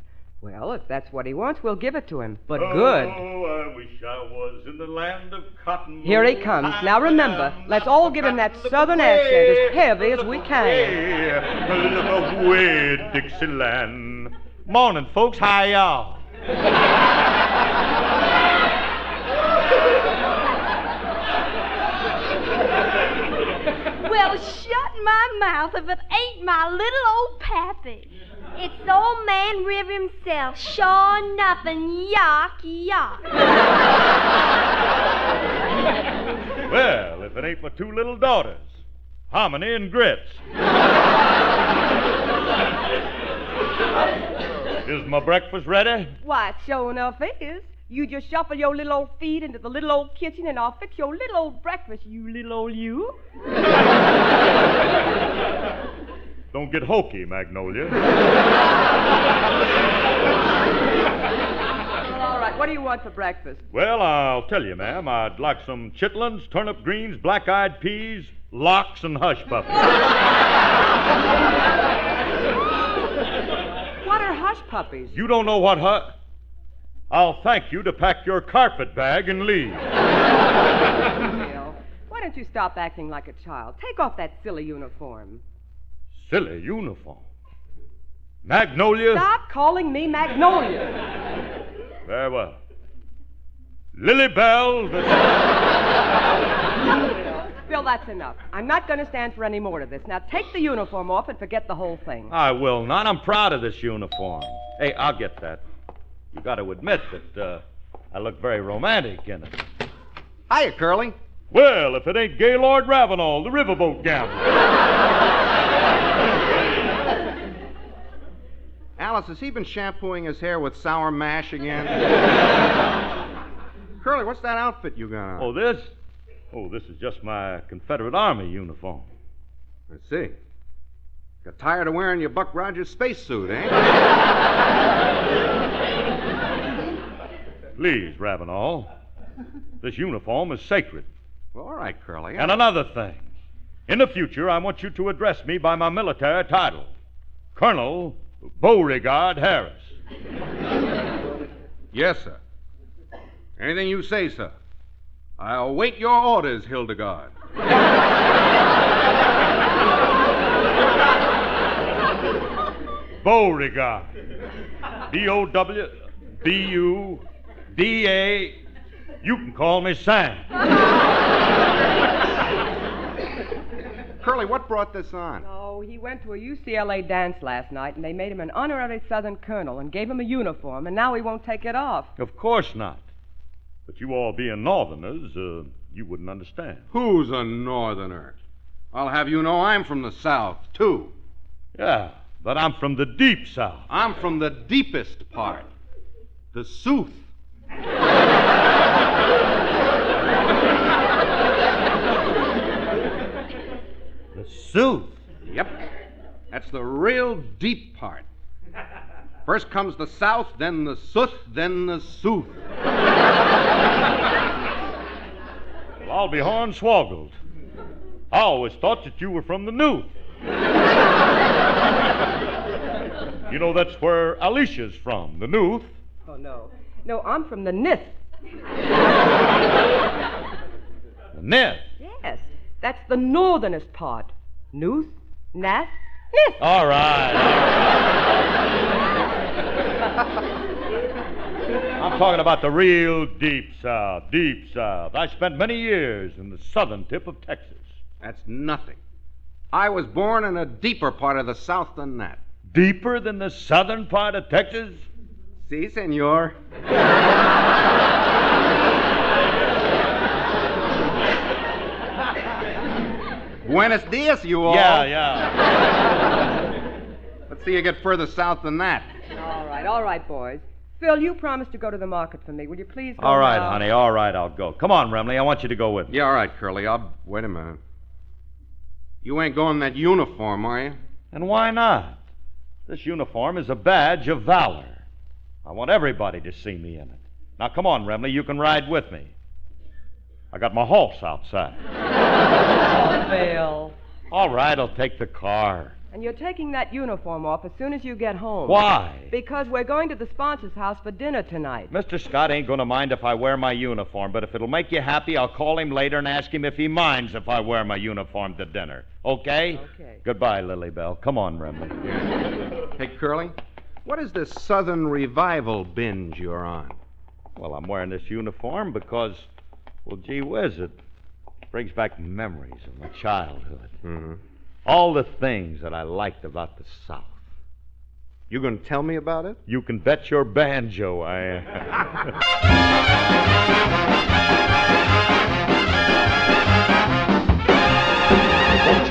Well, if that's what he wants, we'll give it to him. But good. Oh, I wish I was in the land of cotton. Here he comes. Now remember, let's all give him that southern accent as heavy as we can. Hey, look away, Dixieland. Morning, folks. How y'all? Well, shut my mouth if it ain't my little old pappy. It's old man River himself. Sure nothing. Yuck, yuck. Well, if it ain't my two little daughters, Harmony and Grits. Is my breakfast ready? Why, it sure enough is. You just shuffle your little old feet into the little old kitchen, and I'll fix your little old breakfast, you little old you. Don't get hokey, Magnolia. Well, all right, what do you want for breakfast? Well, I'll tell you, ma'am. I'd like some chitlins, turnip greens, black eyed peas, locks, and hush puppies. What are hush puppies? You don't know what hu- I'll thank you to pack your carpet bag and leave. Bill, why don't you stop acting like a child? Take off that silly uniform. Silly uniform. Magnolia? Stop calling me Magnolia. Very well. Lily Bell. the- Phil, that's enough. I'm not going to stand for any more of this. Now take the uniform off and forget the whole thing. I will not. I'm proud of this uniform. Hey, I'll get that. You got to admit that uh, I look very romantic in it. Hiya, Curly. Well, if it ain't Gaylord Ravenel, the riverboat gambler. Alice, has he been shampooing his hair with sour mash again? Curly, what's that outfit you got on? Oh, this? Oh, this is just my Confederate Army uniform. I see. Got tired of wearing your Buck Rogers space spacesuit, eh? Please, Ravenel. This uniform is sacred. Well, all right, Curly. And another thing. In the future, I want you to address me by my military title Colonel Beauregard Harris. Yes, sir. Anything you say, sir. I await your orders, Hildegard. Beauregard. B O W B U D A. You can call me Sam. Curly, what brought this on? Oh, he went to a UCLA dance last night, and they made him an honorary Southern colonel and gave him a uniform, and now he won't take it off. Of course not. But you all being Northerners, uh, you wouldn't understand. Who's a northerner? I'll have you know I'm from the South, too. Yeah, but I'm from the deep South. I'm from the deepest part. The South. The South? Yep. That's the real deep part. First comes the South, then the South, then the South. Well, I'll be hornswoggled. I always thought that you were from the North. you know, that's where Alicia's from, the North. Oh, no. No, I'm from the Nith. The Nith. Yes, that's the northernest part. Nooth, Nath, Nith. All right. I'm talking about the real deep South, deep South. I spent many years in the southern tip of Texas. That's nothing. I was born in a deeper part of the South than that. Deeper than the southern part of Texas? Si, senor. Buenos dias, you all. Yeah, yeah. Let's see you get further south than that. All right, all right, boys. Phil, you promised to go to the market for me. Will you please go All right, now? honey, all right, I'll go. Come on, Remley, I want you to go with me. Yeah, all right, Curly. I'll. Wait a minute. You ain't going in that uniform, are you? And why not? This uniform is a badge of valor. I want everybody to see me in it. Now, come on, Remley, you can ride with me. I got my horse outside. Oh, Phil. All right, I'll take the car. And you're taking that uniform off as soon as you get home. Why? Because we're going to the sponsor's house for dinner tonight. Mr. Scott ain't going to mind if I wear my uniform, but if it'll make you happy, I'll call him later and ask him if he minds if I wear my uniform to dinner. Okay? Okay. Goodbye, Lily Bell. Come on, Remley. Hey, Curly. What is this Southern revival binge you're on? Well, I'm wearing this uniform because, well, gee whiz, it brings back memories of my childhood. Mm-hmm. All the things that I liked about the South. You going to tell me about it? You can bet your banjo I Won't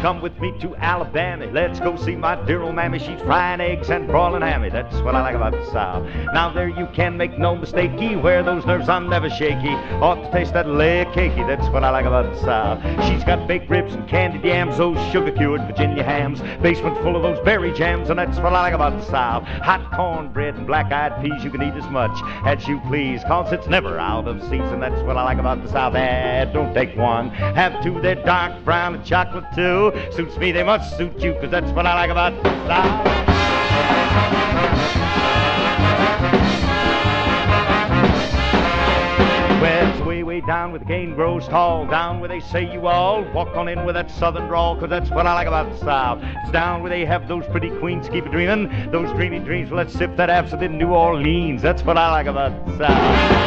come with me to Alabama? Let's go see my dear old mammy. She's frying eggs and broiling hammy. That's what I like about the South. Now there you can make no mistakey. Where those nerves I'm never shaky. Ought to taste that leg cakey. That's what I like about the South. She's got baked ribs and candied yams, those sugar cured Virginia hams. Basement full of those berry jams, and that's what I like about the South. Hot cornbread and black eyed peas. You can eat as much as you please, cause it's never out of season. That's what I like about the South. Eh, don't take one. Have two. They're dark brown and chocolate too. Suits me, they must suit you, cause that's what I like about the South. Well, it's way, way down where the cane grows tall, down where they say you all walk on in with that southern drawl, cause that's what I like about the South. It's down where they have those pretty queens keep a dreaming, those dreamy dreams. Well, let's sip that absinthe in New Orleans. That's what I like about the South.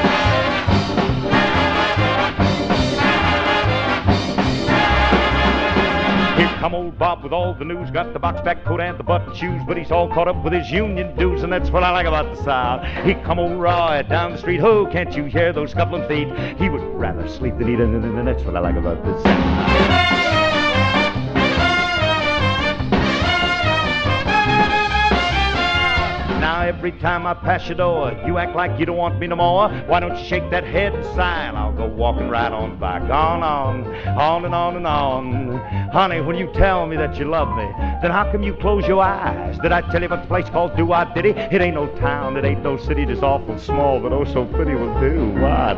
Come old Bob with all the news, got the box back coat and the button shoes, but he's all caught up with his union dues, and that's what I like about the South. He come old Roy down the street, oh, can't you hear those scuffling feet? He would rather sleep than eat, and that's what I like about the South. Every time I pass your door, you act like you don't want me no more. Why don't you shake that head and sigh, and I'll go walking right on by. Gone on, on and on and on. Honey, when you tell me that you love me, then how come you close your eyes? Did I tell you about the place called Do I Diddy? It ain't no town, it ain't no city, just awful small, but oh so pretty will do. What?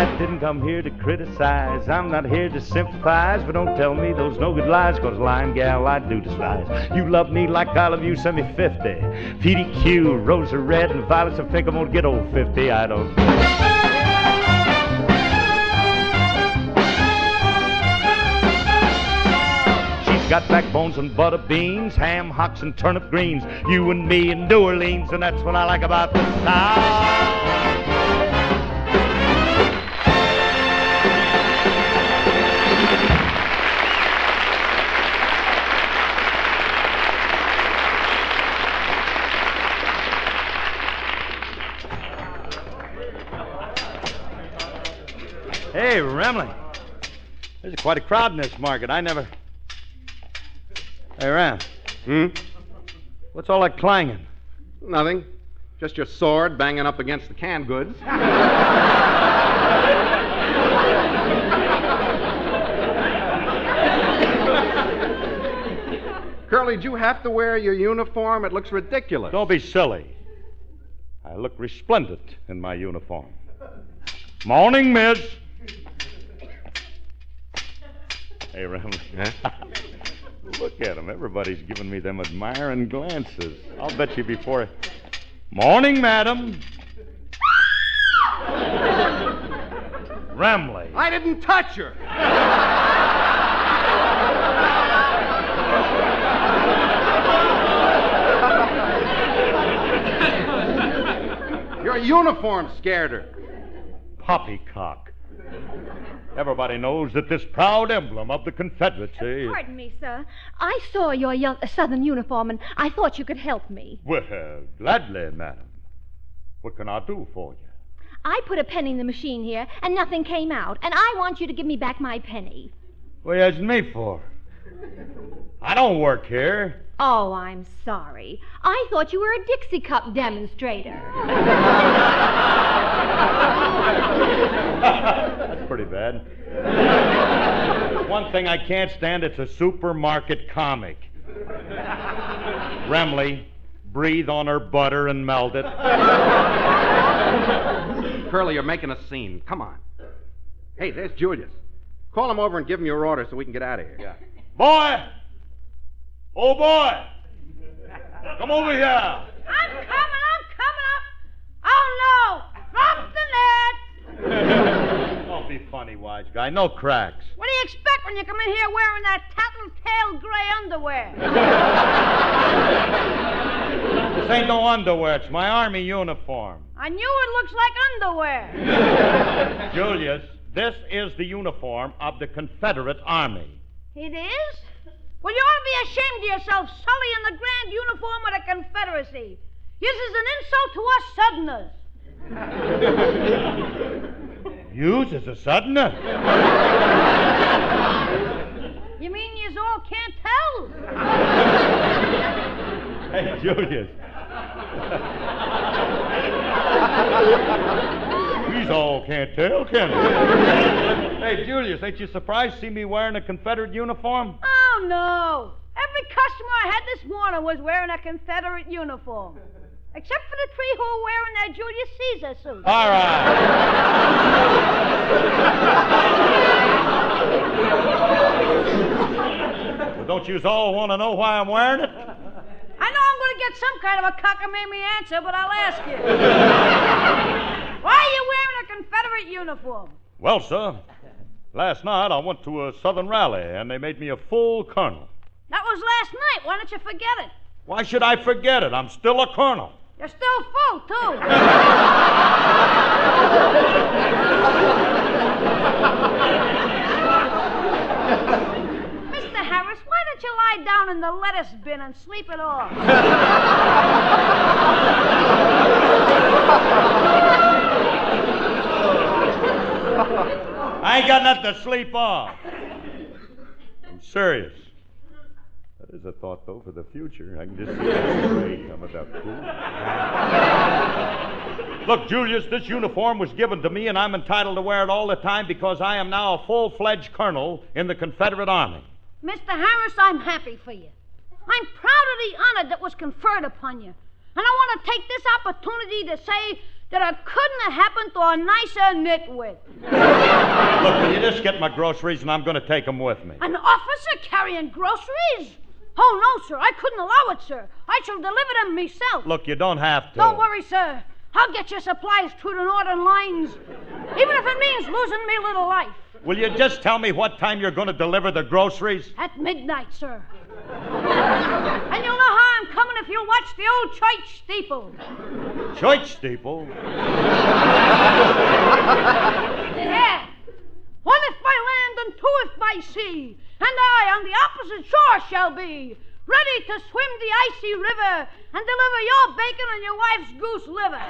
I didn't come here to criticize. I'm not here to sympathize, but don't tell me those no good lies, cause lying gal I do despise. You love me like I love you, send me 50. PDQ, rose are red, and violets are pink. I'm gonna get old 50. I don't. She's got backbones and butter beans, ham hocks and turnip greens. You and me in New Orleans, and that's what I like about the South. Hey, Remley. There's quite a crowd in this market. I never. Hey, Ram. Hmm? What's all that clanging? Nothing. Just your sword banging up against the canned goods. Curly, do you have to wear your uniform? It looks ridiculous. Don't be silly. I look resplendent in my uniform. Morning, miss. Hey, Remley. Look at at 'em. Everybody's giving me them admiring glances. I'll bet you before. Morning, madam. Remley. I didn't touch her. Your uniform scared her. Poppycock. Everybody knows that this proud emblem of the Confederacy. Pardon me, sir. I saw your yo- southern uniform and I thought you could help me. Well, gladly, madam. What can I do for you? I put a penny in the machine here and nothing came out, and I want you to give me back my penny. What are you asking me for? I don't work here. Oh, I'm sorry. I thought you were a Dixie Cup demonstrator. That's pretty bad. One thing I can't stand, it's a supermarket comic. Remley, breathe on her butter and melt it. Curly, you're making a scene. Come on. Hey, there's Julius. Call him over and give him your order so we can get out of here. Yeah. Boy! Oh, boy! Come over here! I'm coming, I'm coming up. Oh, no. Drop the net. Don't be funny, wise guy. No cracks. What do you expect when you come in here wearing that tattletale gray underwear? This ain't no underwear. It's my army uniform. I knew it looks like underwear. Julius, this is the uniform of the Confederate Army. It is? Well, you ought to be ashamed of yourself, sullying the grand uniform of the Confederacy. This is an insult to us Southerners. Yous is a southerner. You mean yous all can't tell? Hey, Julius. We's all can't tell, can we? hey, Julius, ain't you surprised to see me wearing a Confederate uniform? Oh, no. Every customer I had this morning was wearing a Confederate uniform. Except for the three who were wearing their Julius Caesar suits. All right. well, don't yous all want to know why I'm wearing it? I know I'm going to get some kind of a cockamamie answer, but I'll ask you. Why are you wearing a Confederate uniform? Well, sir, last night I went to a Southern rally and they made me a full colonel. That was last night. Why don't you forget it? Why should I forget it? I'm still a colonel. You're still full, too. Mr. Harris, why don't you lie down in the lettuce bin and sleep it off? I ain't got nothing to sleep on. I'm serious. That is a thought, though, for the future. I can just see that coming up. Look, Julius, this uniform was given to me, and I'm entitled to wear it all the time because I am now a full fledged colonel in the Confederate Army. Mr. Harris, I'm happy for you. I'm proud of the honor that was conferred upon you. And I want to take this opportunity to say that it couldn't have happened to a nicer nitwit. Look, will you just get my groceries, and I'm going to take them with me. An officer carrying groceries? Oh, no, sir. I couldn't allow it, sir. I shall deliver them myself. Look, you don't have to. Don't worry, sir. I'll get your supplies through the northern lines, even if it means losing me little life. Will you just tell me what time you're going to deliver the groceries? At midnight, sir. and you'll know how I'm coming if you'll watch the old church steeple. Church steeple? yeah. One if by land and two if by sea. And I on the opposite shore shall be, ready to swim the icy river and deliver your bacon and your wife's goose liver.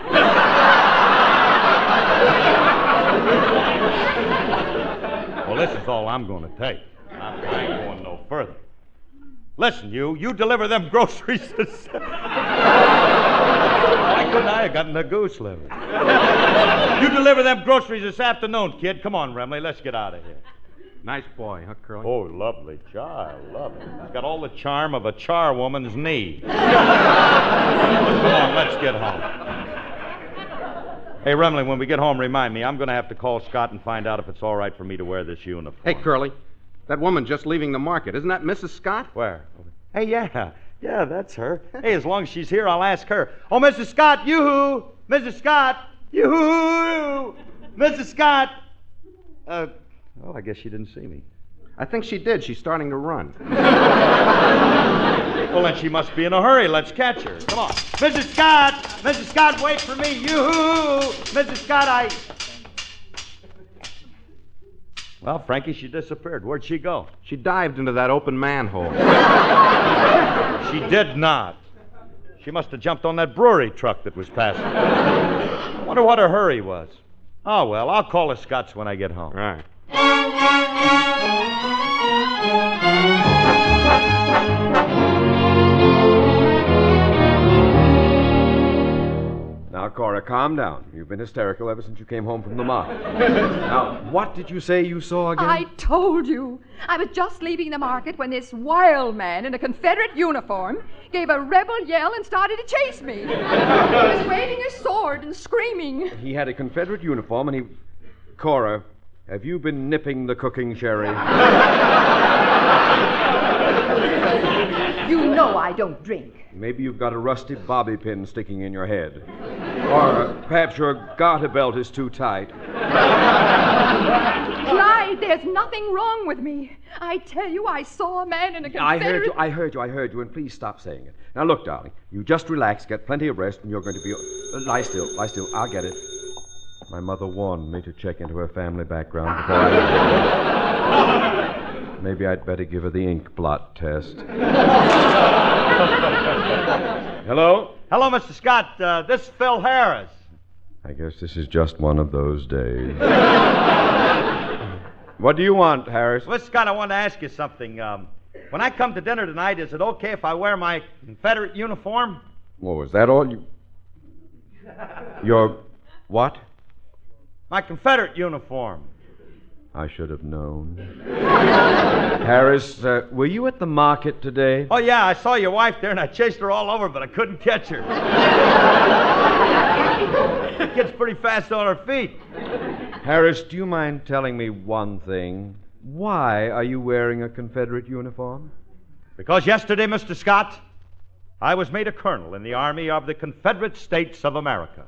Well, this is all I'm going to take. I ain't going no further. Listen, you, you deliver them groceries. Why couldn't I have gotten a goose liver? you deliver them groceries this afternoon, kid. Come on, Remley, let's get out of here. Nice boy, huh, Curly? Oh, lovely child, lovely. He's got all the charm of a charwoman's knee. Come on, let's get home. Hey, Remley, when we get home, remind me. I'm going to have to call Scott and find out if it's all right for me to wear this uniform. Hey, Curly, that woman just leaving the market, isn't that Mrs. Scott? Where? Hey, yeah. Yeah, that's her. Hey, as long as she's here, I'll ask her. Oh, Mrs. Scott, you hoo! Mrs. Scott, you hoo! Mrs. Scott! Uh, well, I guess she didn't see me. I think she did. She's starting to run. Well, then she must be in a hurry. Let's catch her. Come on. Mrs. Scott! Mrs. Scott, wait for me. You hoo! Mrs. Scott, I... Well, Frankie, she disappeared. Where'd she go? She dived into that open manhole. She did not. She must have jumped on that brewery truck that was passing. I wonder what her hurry was. Oh, well, I'll call the Scotts when I get home. Right. Now, Cora, calm down. You've been hysterical ever since you came home from the market. now, what did you say you saw again? I told you. I was just leaving the market when this wild man in a Confederate uniform gave a rebel yell and started to chase me. he was waving his sword and screaming. He had a Confederate uniform and he. Cora, have you been nipping the cooking sherry? You know I don't drink. Maybe you've got a rusty bobby pin sticking in your head. Or perhaps your garter belt is too tight. Clyde, there's nothing wrong with me. I tell you, I saw a man in a Confederate. I heard you, I heard you, I heard you, and please stop saying it. Now, look, darling, you just relax, get plenty of rest, and you're going to be. Uh, lie still, lie still. I'll get it. My mother warned me to check into her family background before I. Maybe I'd better give her the ink blot test. Hello? Hello, Mr. Scott. Uh, this is Phil Harris. I guess this is just one of those days. what do you want, Harris? Mr. Scott, I want to ask you something. Um, when I come to dinner tonight, is it okay if I wear my Confederate uniform? Well, is that all you. Your what? My Confederate uniform. I should have known. Harris, uh, were you at the market today? Oh, yeah, I saw your wife there and I chased her all over, but I couldn't catch her. she gets pretty fast on her feet. Harris, do you mind telling me one thing? Why are you wearing a Confederate uniform? Because yesterday, Mr. Scott, I was made a colonel in the Army of the Confederate States of America.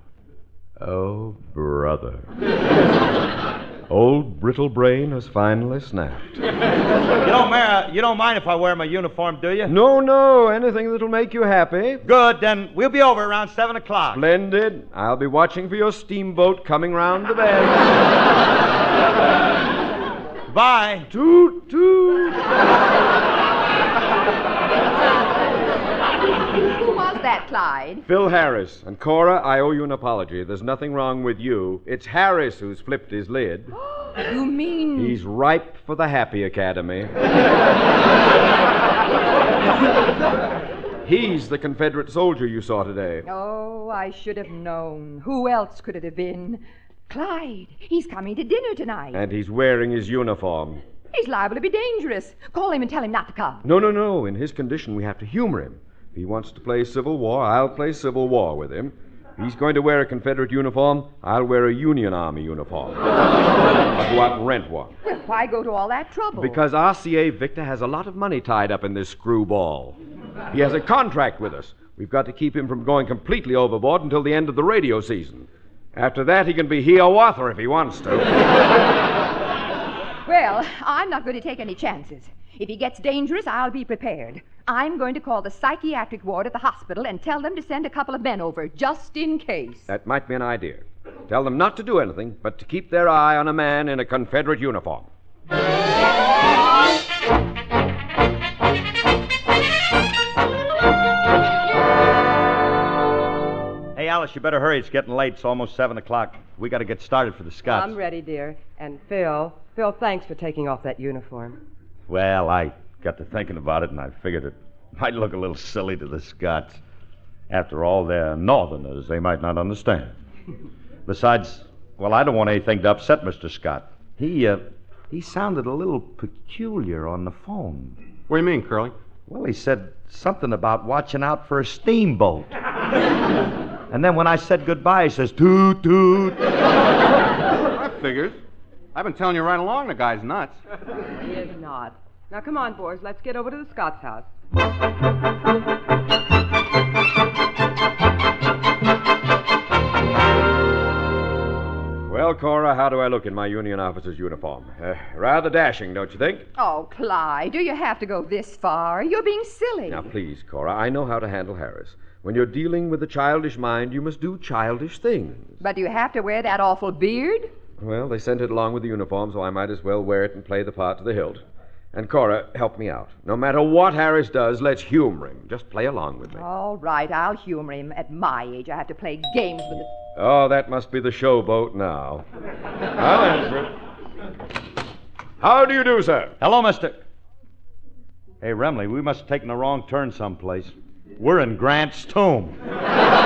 Oh, brother. Old brittle brain has finally snapped. You don't, Mara, you don't mind if I wear my uniform, do you? No, no, anything that'll make you happy. Good, then we'll be over around 7 o'clock. Splendid. I'll be watching for your steamboat coming round the bend. Bye. Toot, toot. Who was that, Clyde? Phil Harris. And Cora, I owe you an apology. There's nothing wrong with you. It's Harris who's flipped his lid. You mean. He's ripe for the Happy Academy. He's the Confederate soldier you saw today. Oh, I should have known. Who else could it have been? Clyde. He's coming to dinner tonight. And he's wearing his uniform. He's liable to be dangerous. Call him and tell him not to come. No, no, no. In his condition, we have to humor him. If he wants to play Civil War, I'll play Civil War with him. If he's going to wear a Confederate uniform, I'll wear a Union Army uniform. I'll go out and rent one. Well, why go to all that trouble? Because RCA Victor has a lot of money tied up in this screwball. He has a contract with us. We've got to keep him from going completely overboard until the end of the radio season. After that, he can be Hiawatha if he wants to. Well, I'm not going to take any chances. If he gets dangerous, I'll be prepared. I'm going to call the psychiatric ward at the hospital and tell them to send a couple of men over, just in case. That might be an idea. Tell them not to do anything, but to keep their eye on a man in a Confederate uniform. Hey, Alice, you better hurry. It's getting late. It's almost 7 o'clock. We got to get started for the Scotts. I'm ready, dear. And Phil, Phil, thanks for taking off that uniform. Well, I got to thinking about it, and I figured it might look a little silly to the Scotts. After all, they're Northerners. They might not understand. Besides, well, I don't want anything to upset Mr. Scott. He, uh, he sounded a little peculiar on the phone. What do you mean, Curly? Well, he said something about watching out for a steamboat. and then when I said goodbye, he says, toot, toot. I figures. I've been telling you right along the guy's nuts. He is not. Now, come on, boys. Let's get over to the Scott's house. Well, Cora, how do I look in my Union officer's uniform? Uh, rather dashing, don't you think? Oh, Clyde, do you have to go this far? You're being silly. Now, please, Cora, I know how to handle Harris. When you're dealing with a childish mind, you must do childish things. But do you have to wear that awful beard? Well, they sent it along with the uniform, so I might as well wear it and play the part to the hilt. And Cora, help me out. No matter what Harris does, let's humor him. Just play along with me. All right, I'll humor him. At my age, I have to play games with the. Oh, that must be the showboat now. I'll answer it. How do you do, sir? Hello, mister. Hey, Remley, we must have taken the wrong turn someplace. We're in Grant's tomb.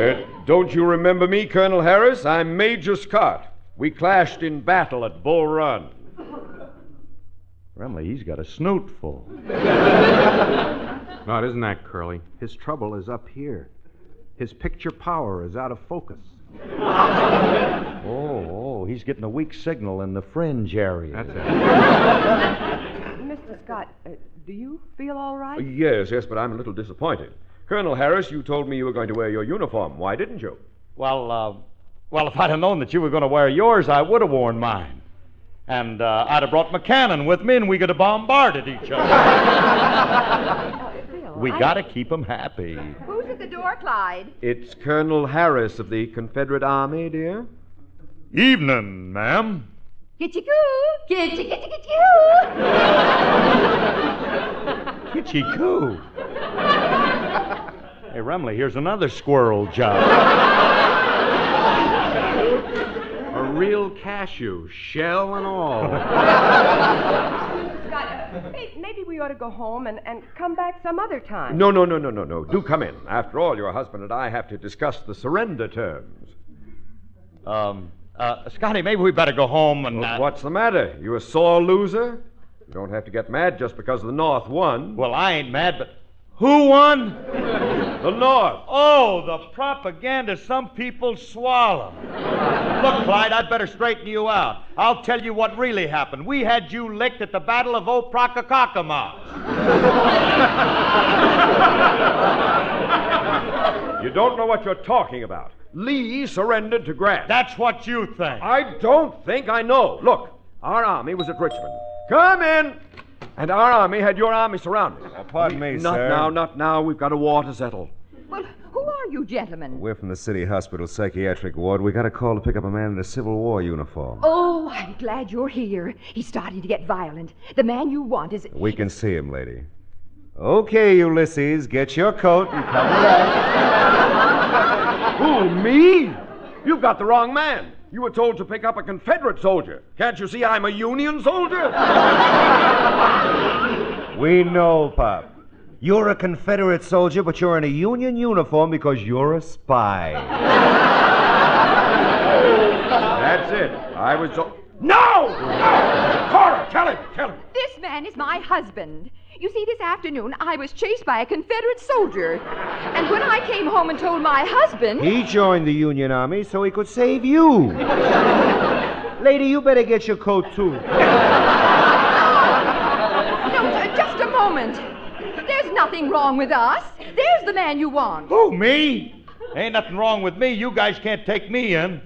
Uh, don't you remember me, Colonel Harris? I'm Major Scott. We clashed in battle at Bull Run. Remley, he's got a snoot full. No, it isn't that, Curly. His trouble is up here. His picture power is out of focus. Oh, oh, he's getting a weak signal in the fringe area. That's it. Mr. Scott, uh, do you feel all right? Yes, yes, but I'm a little disappointed. Colonel Harris, you told me you were going to wear your uniform. Why didn't you? Well, uh, well, if I'd have known that you were going to wear yours, I would have worn mine. And uh, I'd have brought McCannon with me, and we could have bombarded each other. we got to keep 'em happy. Who's at the door, Clyde? It's Colonel Harris of the Confederate Army, dear. Evening, ma'am. Gitchy goo! Gitchy, gitchy, gitchy goo! Kitchy coo. Hey, Remley, here's another squirrel job. A real cashew, shell and all. Maybe we ought to go home and, and come back some other time. No, no, no, no, no, no. Do come in. After all, your husband and I have to discuss the surrender terms. Um, uh, Scotty, maybe we better go home and. Well, what's the matter? You a sore loser? You don't have to get mad just because the North won. Well, I ain't mad, but who won? The North. Oh, the propaganda some people swallow. Look, Clyde, I'd better straighten you out. I'll tell you what really happened. We had you licked at the Battle of Oprokakakama. You don't know what you're talking about. Lee surrendered to Grant. That's what you think. I don't think I know. Look, our army was at Richmond. Come in! And our army had your army surrounded. Oh, pardon me, not sir. Not now, not now. We've got a war to settle. Well, who are you gentlemen? We're from the City Hospital Psychiatric Ward. We got a call to pick up a man in a Civil War uniform. Oh, I'm glad you're here. He's starting to get violent. The man you want is. We can see him, lady. Okay, Ulysses, get your coat and cover up. Who, me? You've got the wrong man. You were told to pick up a Confederate soldier. Can't you see I'm a Union soldier? We know, Pop. You're a Confederate soldier, but you're in a Union uniform because you're a spy. That's it. I was so. No! No! Cora, tell him, tell him. This man is my husband. You see, this afternoon I was chased by a Confederate soldier. And when I came home and told my husband. He joined the Union Army so he could save you. Lady, you better get your coat, too. No, ju- just a moment. There's nothing wrong with us. There's the man you want. Who, me? Ain't nothing wrong with me. You guys can't take me in.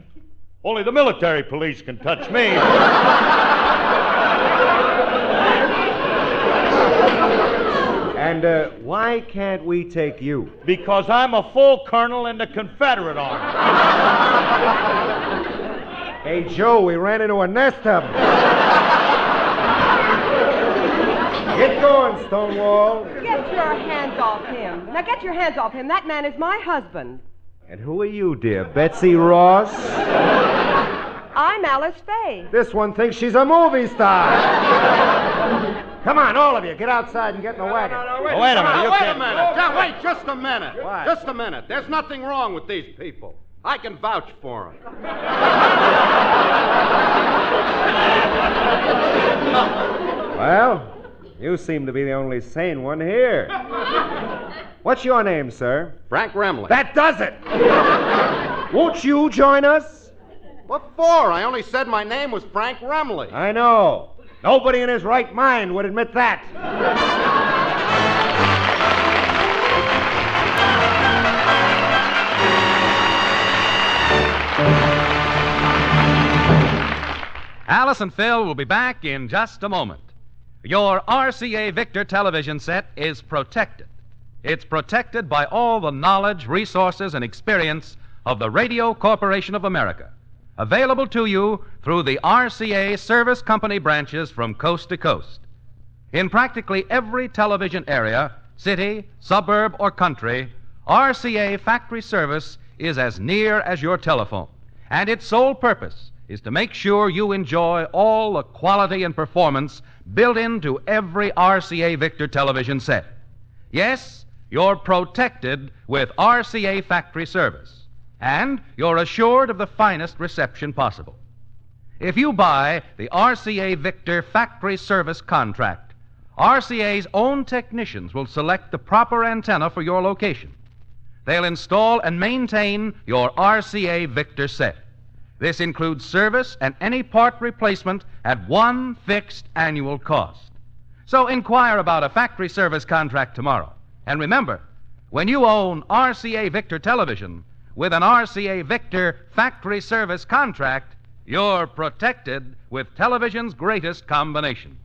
Only the military police can touch me. And uh, why can't we take you? Because I'm a full colonel in the Confederate Army. Hey, Joe, we ran into a nest of 'em. Get going, Stonewall. Get your hands off him. Now get your hands off him. That man is my husband. And who are you, dear? Betsy Ross? I'm Alice Faye. This one thinks she's a movie star. Come on, all of you, get outside and get in the wagon. Wait, wait a minute, on, you wait can't- a minute. Now, wait just a minute. What? Just a minute. There's nothing wrong with these people. I can vouch for them. Well, you seem to be the only sane one here. What's your name, sir? Frank Remley. That does it. Won't you join us? What for? I only said my name was Frank Remley. I know. Nobody in his right mind would admit that. Alice and Phil will be back in just a moment. Your RCA Victor television set is protected. It's protected by all the knowledge, resources, and experience of the Radio Corporation of America, available to you through the RCA service company branches from coast to coast. In practically every television area, city, suburb, or country, RCA factory service is as near as your telephone, and its sole purpose is to make sure you enjoy all the quality and performance built into every RCA Victor television set. Yes, you're protected with RCA factory service, and you're assured of the finest reception possible. If you buy the RCA Victor factory service contract, RCA's own technicians will select the proper antenna for your location. They'll install and maintain your RCA Victor set. This includes service and any part replacement at one fixed annual cost. So inquire about a factory service contract tomorrow. And remember, when you own RCA Victor television with an RCA Victor factory service contract, you're protected with television's greatest combination.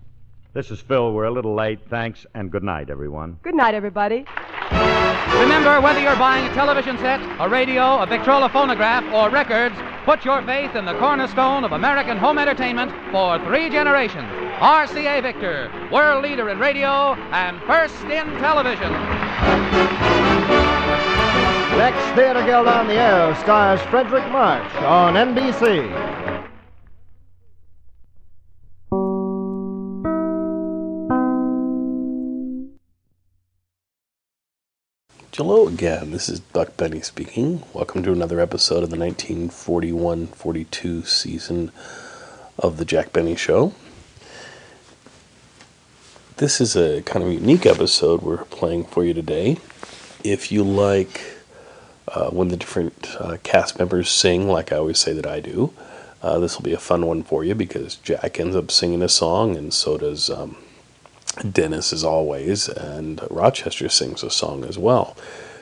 This is Phil. We're a little late. Thanks, and good night, everyone. Good night, everybody. Remember, whether you're buying a television set, a radio, a Victrola phonograph, or records, put your faith in the cornerstone of American home entertainment for three generations. RCA Victor, world leader in radio and first in television. Next Theater Guild on the Air stars Fredric March on NBC. Hello again. This is Buck Benny speaking. Welcome to another episode of the 1941 42 season of The Jack Benny Show. This is a kind of unique episode we're playing for you today. If you like uh, when the different uh, cast members sing, like I always say that I do, uh, this will be a fun one for you because Jack ends up singing a song, and so does um, Dennis, as always, and Rochester sings a song as well.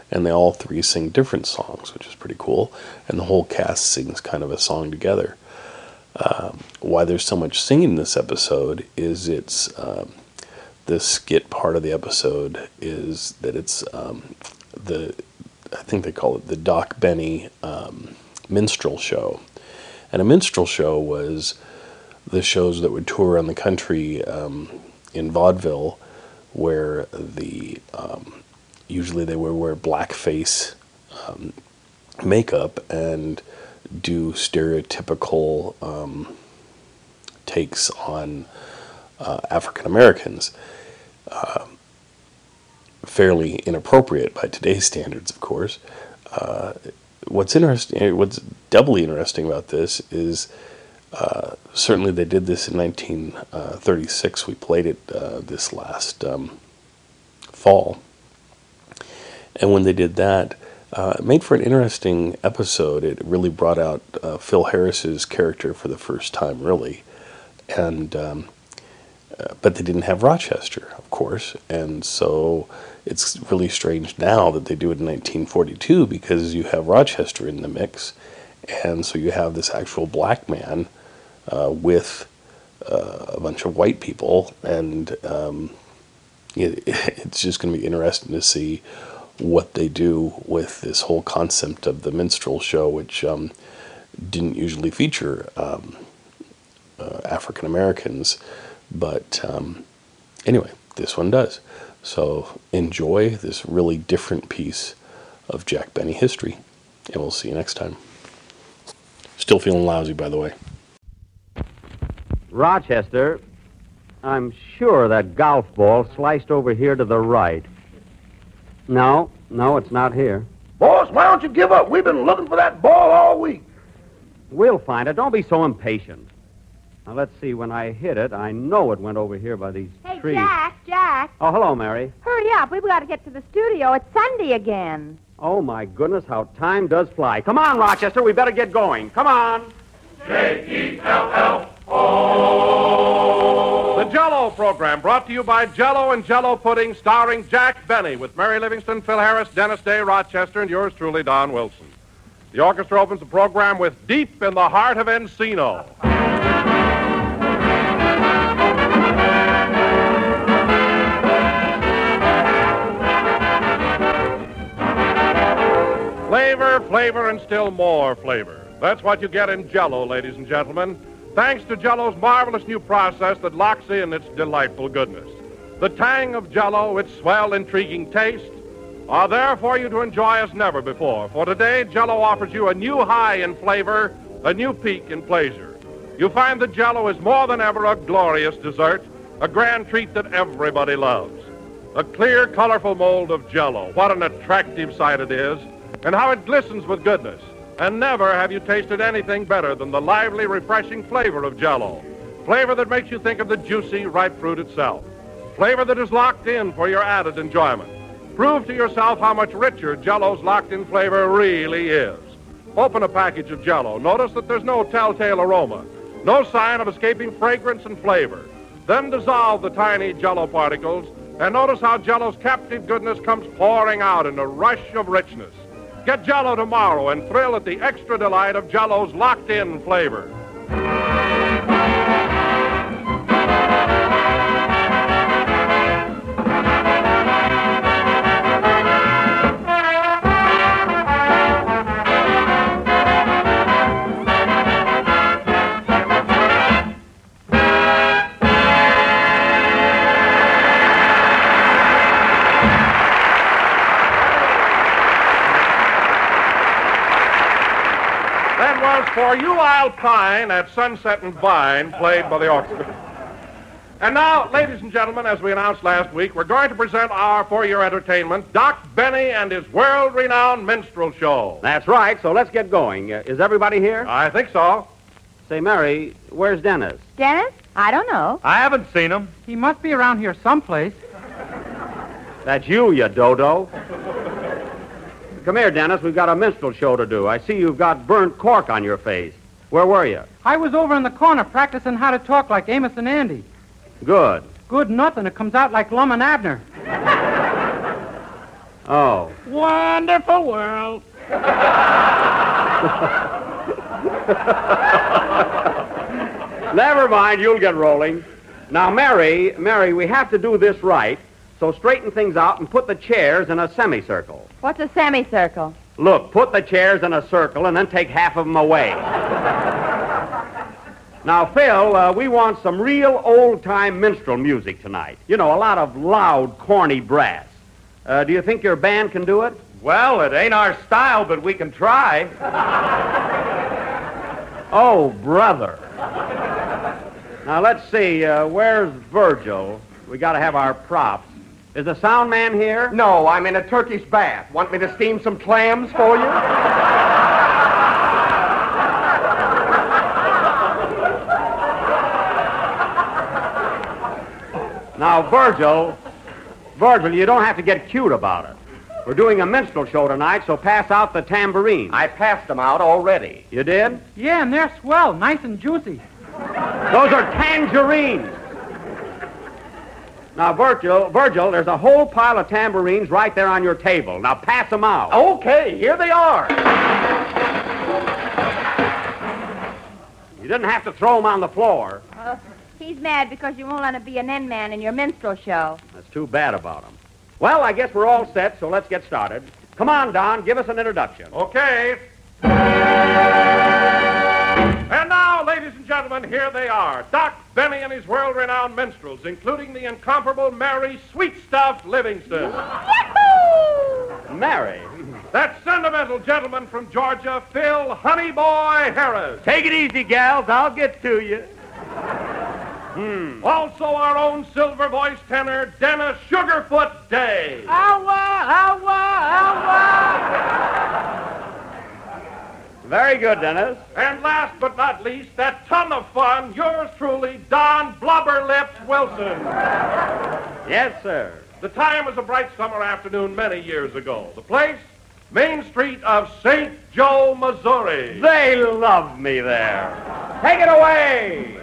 and they all three sing different songs, which is pretty cool. And the whole cast sings kind of a song together. Um, why there's so much singing in this episode is it's um, the skit part of the episode is that it's um, the I think they call it the Doc Benny um, minstrel show, and a minstrel show was the shows that would tour around the country um, in vaudeville, where the um, usually they would wear blackface um, makeup and do stereotypical um, takes on uh, African Americans. Uh, fairly inappropriate by today's standards, of course. Uh, what's interesting, what's doubly interesting about this is uh, certainly they did this in 1936. We played it uh, this last um, fall. And when they did that, uh, it made for an interesting episode. It really brought out uh, Phil Harris's character for the first time, really. And, um, uh, but they didn't have Rochester, of course. And so it's really strange now that they do it in 1942 because you have Rochester in the mix. And so you have this actual black man uh, with uh, a bunch of white people. And um, it, it's just going to be interesting to see what they do with this whole concept of the minstrel show, which um, didn't usually feature um, uh, African Americans. But um, anyway, this one does. So enjoy this really different piece of Jack Benny history, and we'll see you next time. Still feeling lousy, by the way. Rochester, I'm sure that golf ball sliced over here to the right. No, no, it's not here. Boss, why don't you give up? We've been looking for that ball all week. We'll find it. Don't be so impatient. Now, let's see. When I hit it, I know it went over here by these Hey, trees. Jack, Jack, Oh, hello, Mary. hurry up. We've got to get to the studio. It's Sunday again. Oh, my goodness, how time does fly. Come on, Rochester. We better get going. Come on. J-E-L-L-O. The Jello program brought to you by Jello and Jello Pudding, starring Jack Benny with Mary Livingstone, Phil Harris, Dennis Day, Rochester, and yours truly, Don Wilson. The orchestra opens the program with Deep in the Heart of Encino. Flavor, flavor, and still more flavor. That's what you get in Jello, ladies and gentlemen. Thanks to Jello's marvelous new process that locks in its delightful goodness. The tang of Jello, its swell, intriguing taste, are there for you to enjoy as never before. For today, Jello offers you a new high in flavor, a new peak in pleasure. You find that Jello is more than ever a glorious dessert, a grand treat that everybody loves. A clear, colorful mold of Jello. What an attractive sight it is, and how it glistens with goodness. And never have you tasted anything better than the lively, refreshing flavor of Jello. Flavor that makes you think of the juicy, ripe fruit itself. Flavor that is locked in for your added enjoyment. Prove to yourself how much richer Jello's locked-in flavor really is. Open a package of Jello. Notice that there's no telltale aroma, no sign of escaping fragrance and flavor. Then dissolve the tiny Jello particles and notice how Jello's captive goodness comes pouring out in a rush of richness. Get Jello tomorrow and thrill at the extra delight of Jello's locked-in flavor. For Pine at Sunset and Vine, played by the orchestra. And now, ladies and gentlemen, as we announced last week, we're going to present our for your entertainment, Doc Benny and his world renowned minstrel show. That's right, so let's get going. Uh, is everybody here? I think so. Say, Mary, where's Dennis? Dennis? I don't know. I haven't seen him. He must be around here someplace. That's you, you dodo. Come here, Dennis. We've got a minstrel show to do. I see you've got burnt cork on your face. Where were you? I was over in the corner practicing how to talk like Amos and Andy. Good. Good nothing. It comes out like Lum and Abner. Oh. Wonderful world. Never mind, you'll get rolling. Now, Mary, Mary, we have to do this right. So straighten things out and put the chairs in a semicircle. What's a semicircle? Look, put the chairs in a circle and then take half of them away. now, Phil, uh, we want some real old time minstrel music tonight. You know, a lot of loud, corny brass. Uh, do you think your band can do it? Well, it ain't our style, but we can try. Oh, brother. Now, let's see. Uh, where's Virgil? We got to have our props. Is the sound man here? No, I'm in a Turkish bath. Want me to steam some clams for you? Now, Virgil, Virgil, you don't have to get cute about it. We're doing a minstrel show tonight, so pass out the tambourine. I passed them out already. You did? Yeah, and they're swell, nice and juicy. Those are tangerines. Now, Virgil, Virgil, there's a whole pile of tambourines right there on your table. Now, pass them out. Okay, here they are. You didn't have to throw them on the floor. He's mad because you won't let him be an end man in your minstrel show. That's too bad about him. Well, I guess we're all set, so let's get started. Come on, Don, give us an introduction. Okay. And now, ladies and gentlemen, here they are. Doc Benny and his world-renowned minstrels, including the incomparable Mary Sweetstuff Livingstone. Mary. That sentimental gentleman from Georgia, Phil Honeyboy Harris. Take it easy, gals. I'll get to you. Hmm. Also, our own silver-voiced tenor, Dennis Sugarfoot Day. Awa, awa, awa. Very good, Dennis. And last but not least, that ton of fun, yours truly, Don Blubberlips Wilson. Yes, sir. The time was a bright summer afternoon many years ago. The place, Main Street of St. Joe, Missouri. They love me there. Take it away.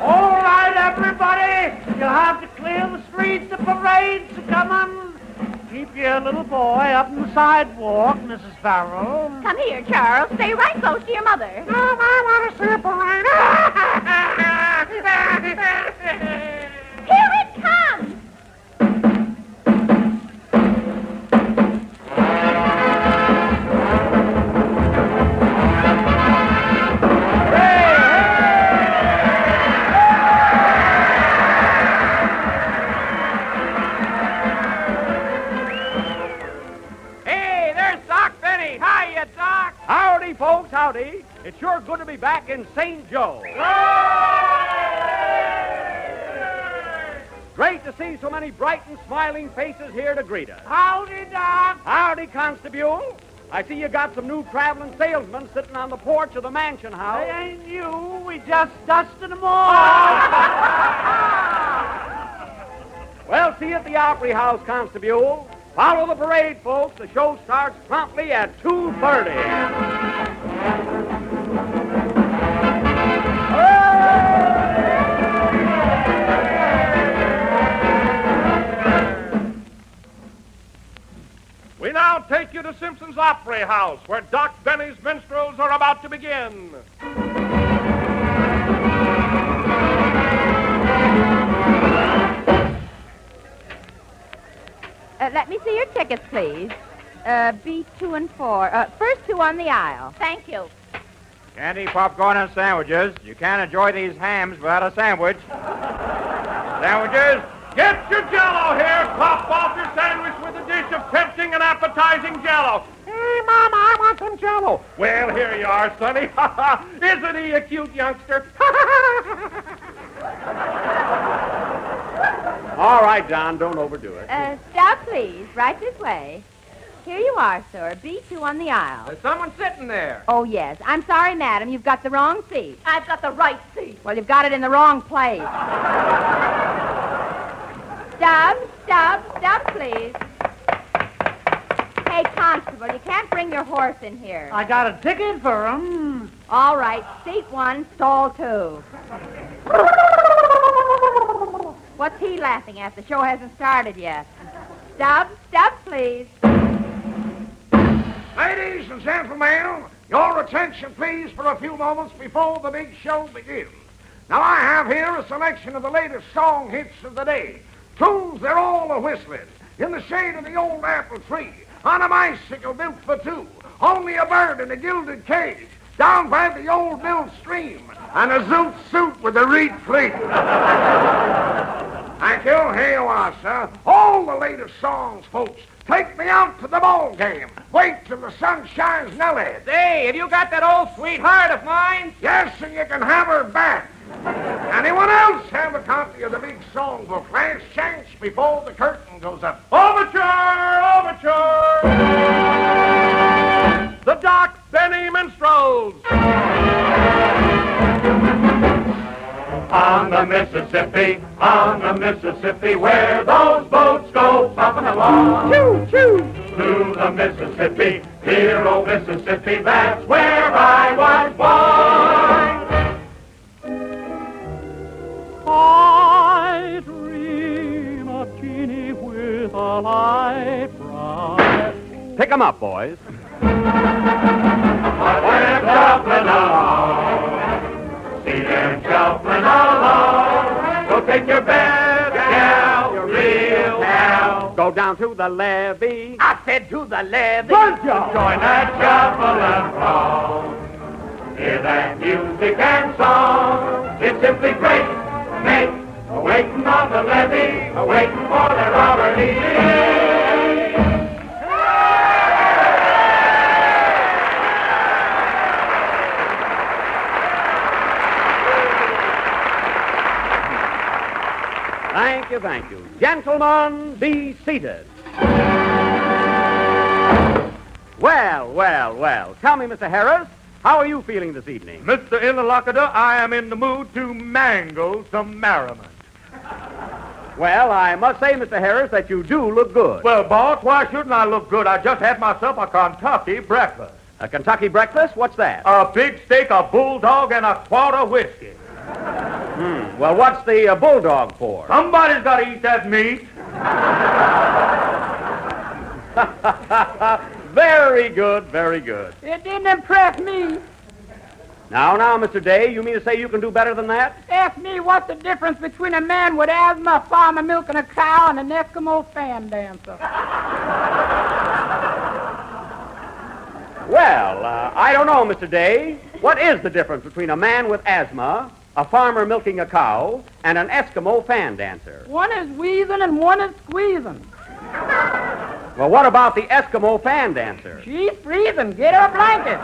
All right, everybody. You'll have to clear the streets of parades. So come on. Keep your little boy up on the sidewalk, Mrs. Farrell. Come here, Charles. Stay right close to your mother. No, I want to see a parade. Howdy, It's sure good to be back in St. Joe. Great to see so many bright and smiling faces here to greet us. Howdy, Doc. Howdy, Constable. I see you got some new traveling salesmen sitting on the porch of the mansion house. They ain't you. We just dusted them off. Well, see you at the Opry House, Constable. Follow the parade, folks. The show starts promptly at 2.30. We now take you to Simpson's Opry House, where Doc Benny's minstrels are about to begin. Uh, let me see your tickets, please. Uh, B two and four. Uh, first two on the aisle. Thank you. Candy, popcorn, and sandwiches. You can't enjoy these hams without a sandwich. Sandwiches? Get your jello here. Top off your sandwich with a dish of tempting and appetizing jello. Hey, Mama, I want some jello. Well, here you are, Sonny. Isn't he a cute youngster? All right, Don, don't overdo it. Uh, stop, please. Right this way. Here you are, sir. B2 on the aisle. There's someone sitting there. Oh, yes. I'm sorry, madam. You've got the wrong seat. I've got the right seat. Well, you've got it in the wrong place. stop, stop, stop, please. Hey, Constable, you can't bring your horse in here. I got a ticket for him. All right, seat one, stall two. What's he laughing at? The show hasn't started yet. Stubbs, Stubbs, please. Ladies and gentlemen, your attention, please, for a few moments before the big show begins. Now, I have here a selection of the latest song hits of the day. Tunes they're all a whistling. In the shade of the old apple tree, on a bicycle built for two, only a bird in a gilded cage, down by the old mill stream, and a zoot suit with a reed fleet. Thank you. Here you are, sir. All the latest songs, folks. Take me out to the ball game. Wait till the sun shines Nellie. Say, have you got that old sweetheart of mine? Yes, and you can have her back. Anyone else have a copy of the big songbook? Last chance before the curtain goes up. Overture! Overture! The Doc Benny Minstrels! On the Mississippi, on the Mississippi, where those boats go bumping along. Choo, choo. To the Mississippi, dear old oh, Mississippi, that's where I was born. I dream of Jeannie with a light brown. Pick 'em up, boys. We're shuffling along. Them shuffling along. Take your best gal, your real gal. Go down to the levee. I said to the levee. Good job. Join that shuffle and throng. Hear that music and song. It's simply great. Make a waiting on the levee, a waiting for their Robert Thank you, thank you. Gentlemen, be seated. Well, well, well. Tell me, Mr. Harris, how are you feeling this evening? Mr. Interlocutor, I am in the mood to mangle some merriment. Well, I must say, Mr. Harris, that you do look good. Well, boss, why shouldn't I look good? I just had myself a Kentucky breakfast. A Kentucky breakfast? What's that? A big steak, a bulldog, and a quart of whiskey. Hmm. Well, what's the uh, bulldog for? Somebody's got to eat that meat. very good, very good. It didn't impress me. Now, now, Mr. Day, you mean to say you can do better than that? Ask me what's the difference between a man with asthma, a farmer milking a cow, and an Eskimo fan dancer. Well, uh, I don't know, Mr. Day. What is the difference between a man with asthma, a farmer milking a cow, and an Eskimo fan dancer? One is wheezing and one is squeezing. Well, what about the Eskimo fan dancer? She's freezing. Get her a blanket.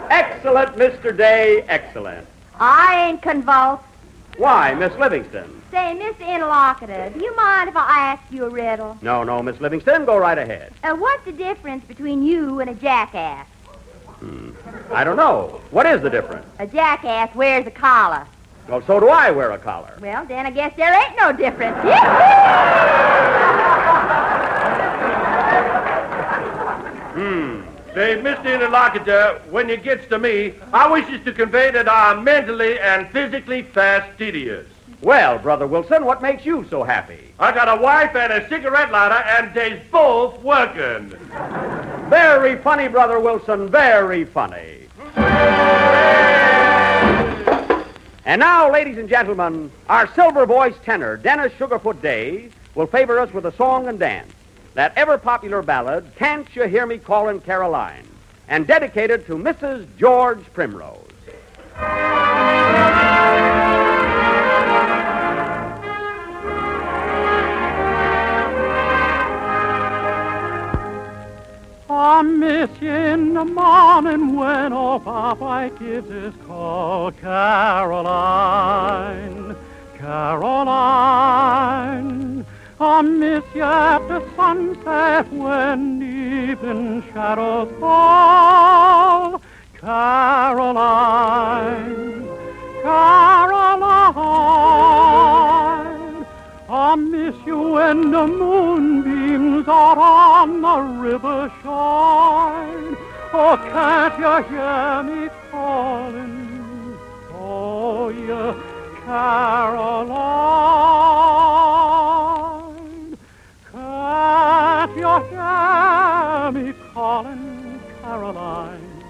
excellent, Mr. Day, excellent. I ain't convulsed. Why, Miss Livingstone? Say, Miss Interlocutor, do you mind if I ask you a riddle? No, no, Miss Livingstone, go right ahead. Uh, what's the difference between you and a jackass? Hmm. I don't know. What is the difference? A jackass wears a collar. Well, so do I wear a collar. Well, then I guess there ain't no difference. Hmm. Say, Mr. Interlocutor, when it gets to me, I wishes to convey that I'm mentally and physically fastidious. Well, Brother Wilson, what makes you so happy? I got a wife and a cigarette lighter, and they's both working. Very funny, Brother Wilson, very funny. And now, ladies and gentlemen, our silver voice tenor, Dennis Sugarfoot Day, will favor us with a song and dance. That ever popular ballad, Can't You Hear Me Callin' Caroline, and dedicated to Mrs. George Primrose. I miss you in the morning when old Popeye gives his call. Caroline, Caroline. I miss you at the sunset when evening shadows fall. Caroline, Caroline. I miss you when the moonbeams are on the river shine. Oh, can't you hear me calling? Oh, you Caroline. Can't you hear me calling, Caroline?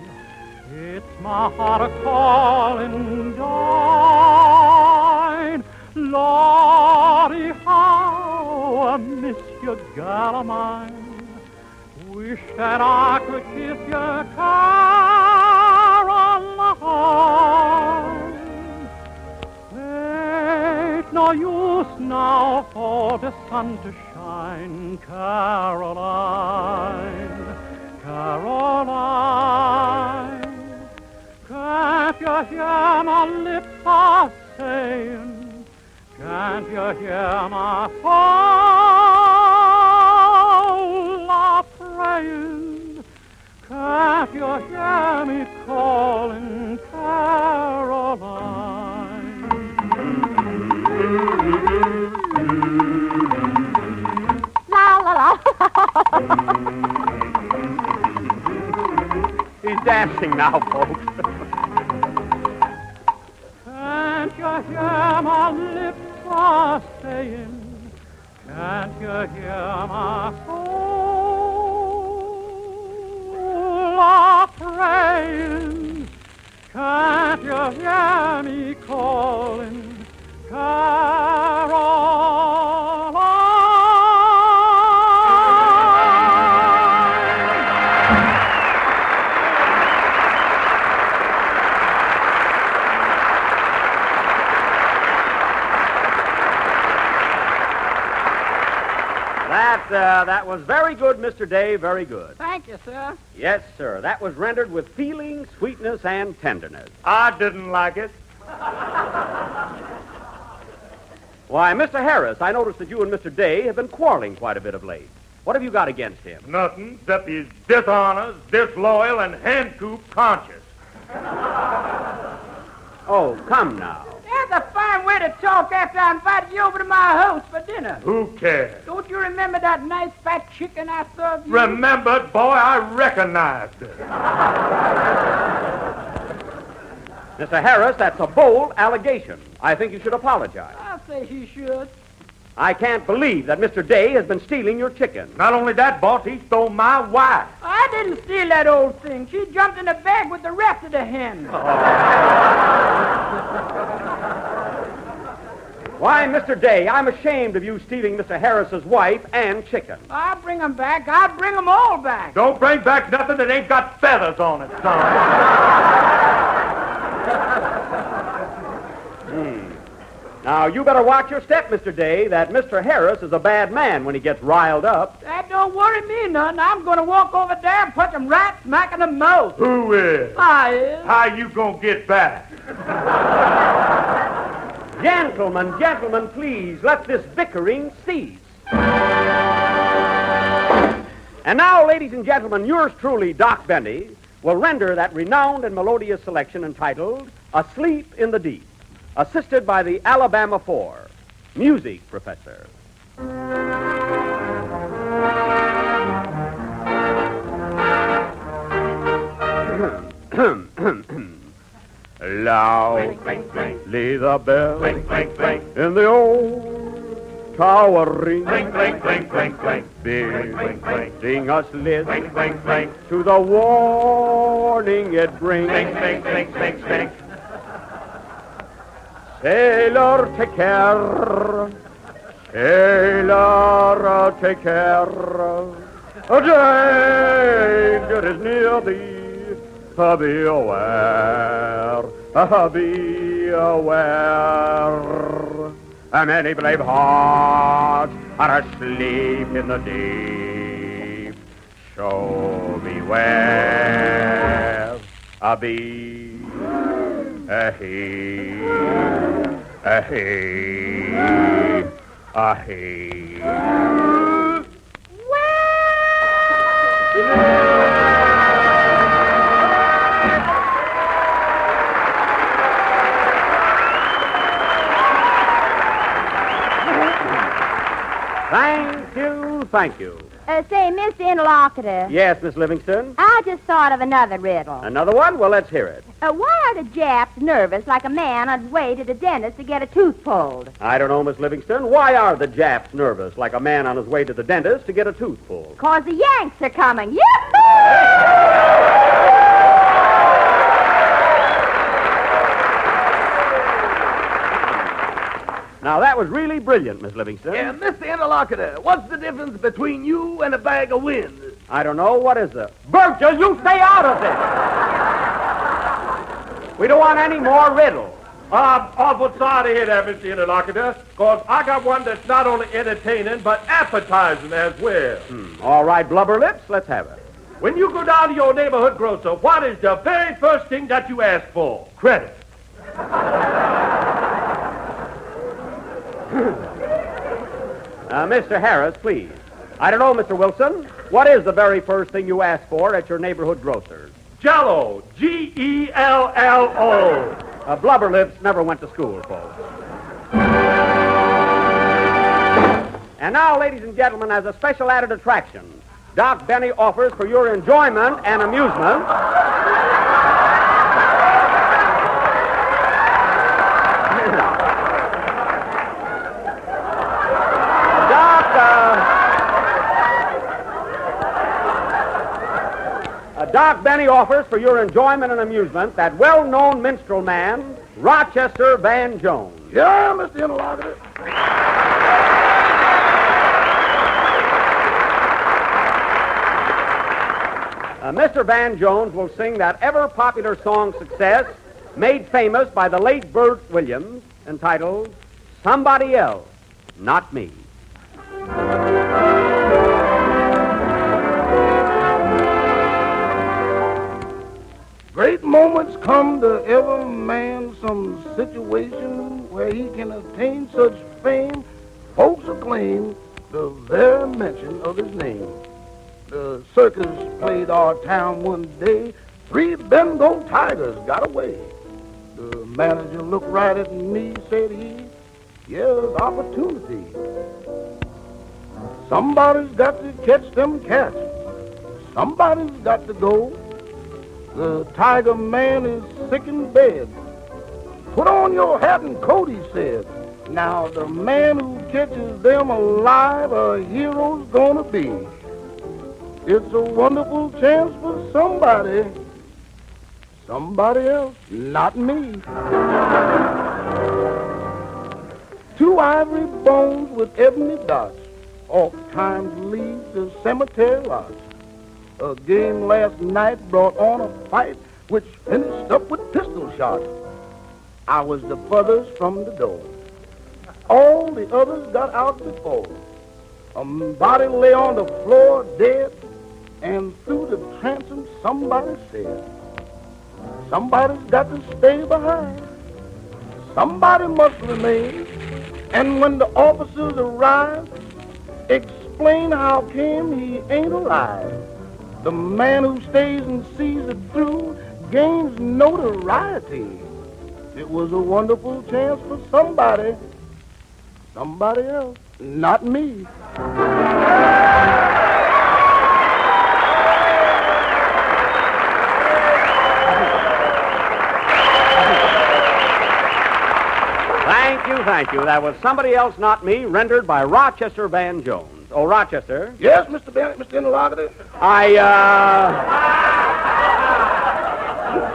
It's my heart a calling, Dine. Lordy, how I miss you, gal of mine. Wish that I could kiss you, Caroline. Ain't no use now for the sun to shine, Caroline, Can't you hear my soul are praying? Can't you hear me calling Caroline? La la la. He's dancing now, folks. Can't you hear my lips saying? Can't you hear my soul are ah, praying? Can't you hear me calling was very good, Mr. Day, very good. Thank you, sir. Yes, sir. That was rendered with feeling, sweetness, and tenderness. I didn't like it. Why, Mr. Harris, I noticed that you and Mr. Day have been quarreling quite a bit of late. What have you got against him? Nothing except he's dishonest, disloyal, and hen-coop conscious. Oh, come now. That's a fine way to talk after I invited you over to my house for dinner. Who cares? Don't you remember that nice fat chicken I served you? Remembered, boy, I recognized it. Mr. Harris, that's a bold allegation. I think you should apologize. I'll say he should. I can't believe that Mr. Day has been stealing your chicken. Not only that, boss, he stole my wife. I didn't steal that old thing. She jumped in the bag with the rest of the hens. Why, Mr. Day, I'm ashamed of you stealing Mr. Harris's wife and chicken. I'll bring 'em back. I'll bring 'em all back. Don't bring back nothing that ain't got feathers on it, son. Hmm. Now, you better watch your step, Mr. Day. That Mr. Harris is a bad man when he gets riled up. That don't worry me none. I'm going to walk over there and punch him right smack in the mouth. Who is? I is. How you gonna get back? Gentlemen, gentlemen, please, let this bickering cease. And now, ladies and gentlemen, yours truly, Doc Benny, will render that renowned and melodious selection entitled Asleep in the Deep, assisted by the Alabama Four. Music, Professor. Loudly the bell in the old tower ring, bidding us listen to the warning it brings. Sailor, take care. Sailor, take care. A danger is near thee. Be aware. Be aware. Many brave hearts are asleep in the deep. Show. Uh, Be a he. A he. A he. Thank you, thank you. Uh, say, Mr. Interlocutor. Yes, Miss Livingstone. I just thought of another riddle. Another one? Well, let's hear it. Uh, why are the Japs nervous like a man on his way to the dentist to get a tooth pulled? I don't know, Miss Livingstone. Why are the Japs nervous, like a man on his way to the dentist to get a tooth pulled? Cause the Yanks are coming. Yahoo! Now, that was really brilliant, Miss Livingstone. Yeah, Mr. Interlocutor, what's the difference between you and a bag of wind? I don't know. What is the... Virgil, you stay out of this! We don't want any more riddles. I'm awful sorry to hear that, Mr. Interlocutor, because I got one that's not only entertaining, but appetizing as well. Hmm. All right, blubber lips, let's have it. When you go down to your neighborhood grocer, what is the very first thing that you ask for? Credit. Uh, Mr. Harris, please. I don't know, Mr. Wilson. What is the very first thing you ask for at your neighborhood grocer's? Jello. G E L L O. Uh, blubber lips never went to school, folks. And now, ladies and gentlemen, as a special added attraction, Doc Benny offers for your enjoyment and amusement. Doc, uh, uh, Doc Benny offers for your enjoyment and amusement that well-known minstrel man, Rochester Van Jones. Yeah, Mr. Interlocutor. Uh, Mr. Van Jones will sing that ever popular song success made famous by the late Bert Williams entitled Somebody Else, Not Me. Great moments come to every man some situation where he can attain such fame, folks acclaim the very mention of his name. The circus played our town one day, three Bengal tigers got away. The manager looked right at me, said he, here's opportunity. Somebody's got to catch them cats. Somebody's got to go. The tiger man is sick in bed. Put on your hat and coat, he said. Now the man who catches them alive, a hero's gonna be. It's a wonderful chance for somebody. Somebody else, not me. Two ivory bones with ebony dots oft times lead to cemetery lots. A game last night brought on a fight which finished up with pistol shots. I was the furthest from the door. All the others got out before. A body lay on the floor dead, and through the transom somebody said, Somebody's got to stay behind. Somebody must remain. And when the officers arrive, explain how came he ain't alive. The man who stays and sees it through gains notoriety. It was a wonderful chance for somebody. Somebody else, not me. Thank you, thank you. That was somebody else, not me, rendered by Rochester Van Jones. Oh, Rochester. Yes, Mr. Benny, Mr. Interlocutor. I, uh.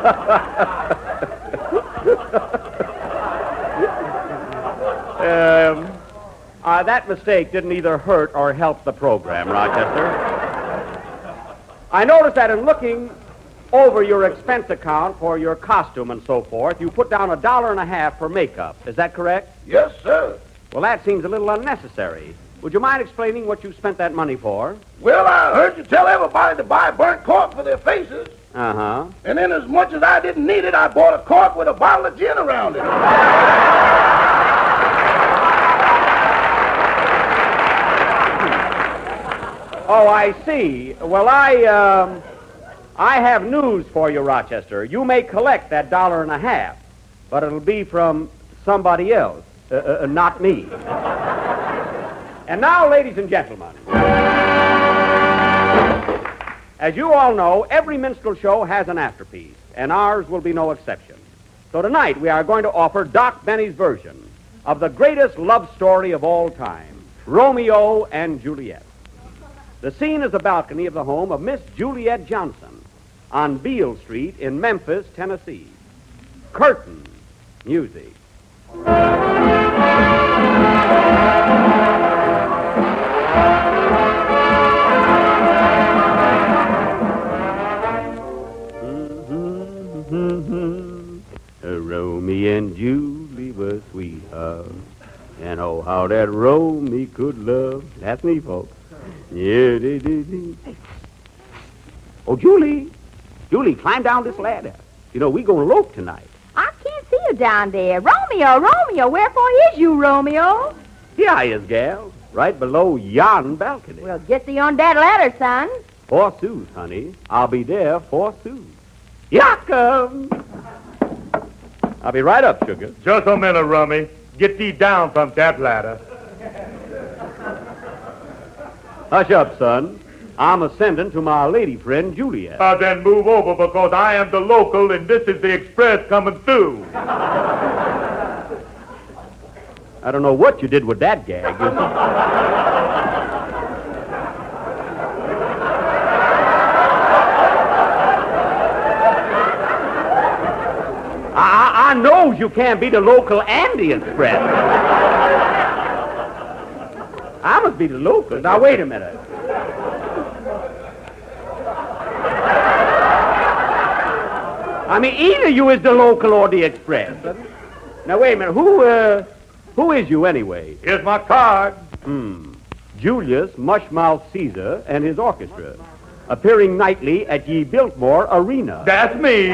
um, uh, that mistake didn't either hurt or help the program, Rochester. I noticed that in looking over your expense account for your costume and so forth, you put down a dollar and a half for makeup. Is that correct? Yes, sir. Well, that seems a little unnecessary. Would you mind explaining what you spent that money for? Well, I heard you tell everybody to buy burnt cork for their faces. Uh huh. And then, as much as I didn't need it, I bought a cork with a bottle of gin around it. Oh, I see. Well, I, um, I have news for you, Rochester. You may collect that dollar and a half, but it'll be from somebody else, uh, uh, not me. and now, ladies and gentlemen. As you all know, every minstrel show has an afterpiece, and ours will be no exception. So tonight we are going to offer Doc Benny's version of the greatest love story of all time, Romeo and Juliet. The scene is the balcony of the home of Miss Juliet Johnson on Beale Street in Memphis, Tennessee. Curtain music. And Julie were sweethearts. And oh, how that Romeo could love. That's me, folks. Yeah, they did. Oh, Julie. Julie, climb down this ladder. You know, we gonna elope tonight. I can't see you down there. Romeo, Romeo, wherefore is you, Romeo? Here I is, gal. Right below yon balcony. Well, get thee on that ladder, son. Forsooth, honey. I'll be there forsooth. Here I come. I'll be right up, sugar. Just a minute, Rummy. Get thee down from that ladder. Hush up, son. I'm ascending to my lady friend, Juliet. Uh, then move over because I am the local and this is the express coming through. I don't know what you did with that gag. Knows you can't be the local and the express. I must be the local. Now, wait a minute. I mean, either you is the local or the express. Now, wait a minute. Who, uh, who is you anyway? Here's my card. Hmm. Julius Mushmouth Caesar and his orchestra, appearing nightly at Ye Biltmore Arena. That's me.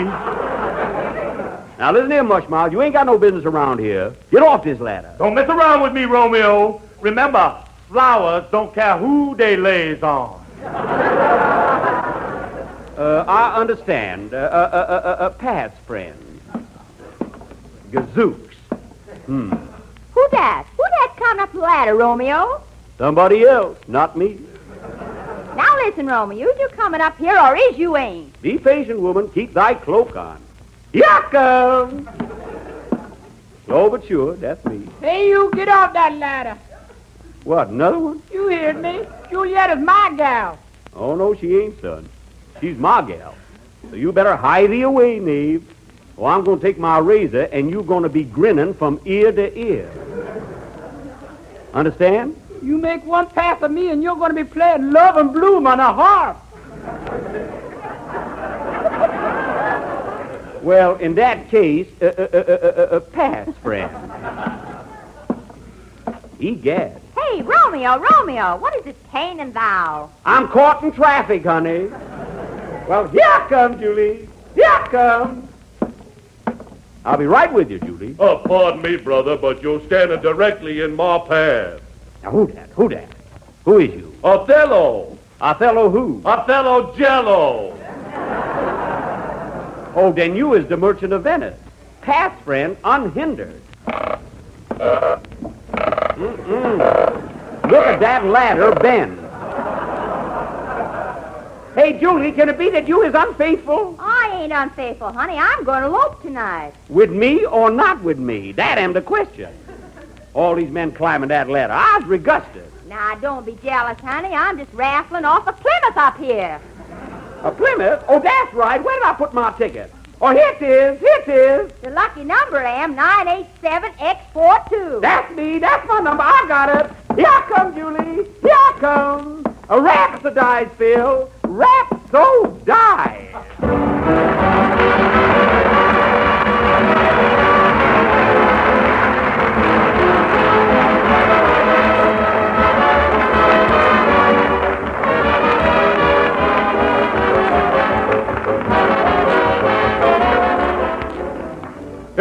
Now, listen here, Mushmouth. You ain't got no business around here. Get off this ladder. Don't mess around with me, Romeo. Remember, flowers don't care who they lays on. Uh, I understand. Uh, uh, uh, uh, uh, Pat's friend. Gazooks. Hmm. Who that? Who that coming up the ladder, Romeo? Somebody else, not me. Now listen, Romeo. Is you coming up here or is you ain't? Be patient, woman. Keep thy cloak on. Here I come. Slow but sure, that's me. Hey, you, get off that ladder. What, another one? You heard me. Juliet is my gal. Oh, no, she ain't, son. She's my gal. So you better hide thee away, knave. Or I'm going to take my razor and you're going to be grinning from ear to ear. Understand? You make one pass of me and you're going to be playing Love in Bloom on a harp. Well, in that case, uh, uh, uh, uh, uh, pass, friend. He Egad. Hey, Romeo, Romeo, what is this Cain and thou? I'm caught in traffic, honey. Well, here I come, Julie. Here I come. I'll be right with you, Julie. Oh, pardon me, brother, but you're standing directly in my path. Now, who that? Who that? Who is you? Othello. Othello who? Othello Jello. Oh, then you is the merchant of Venice. Past friend, unhindered. Mm-mm. Look at that ladder bend. Hey, Julie, can it be that you is unfaithful? I ain't unfaithful, honey. I'm going to elope tonight. With me or not with me? That am the question. All these men climbing that ladder. I was regusted. Now, don't be jealous, honey. I'm just raffling off a Plymouth up here. A Plymouth? Oh, that's right. Where did I put my ticket? Oh, here it is. Here it is. The lucky number am 987X42. That's me. That's my number. I got it. Here I come, Julie. Here I come. A rhapsodize, Phil. Rhapsodize.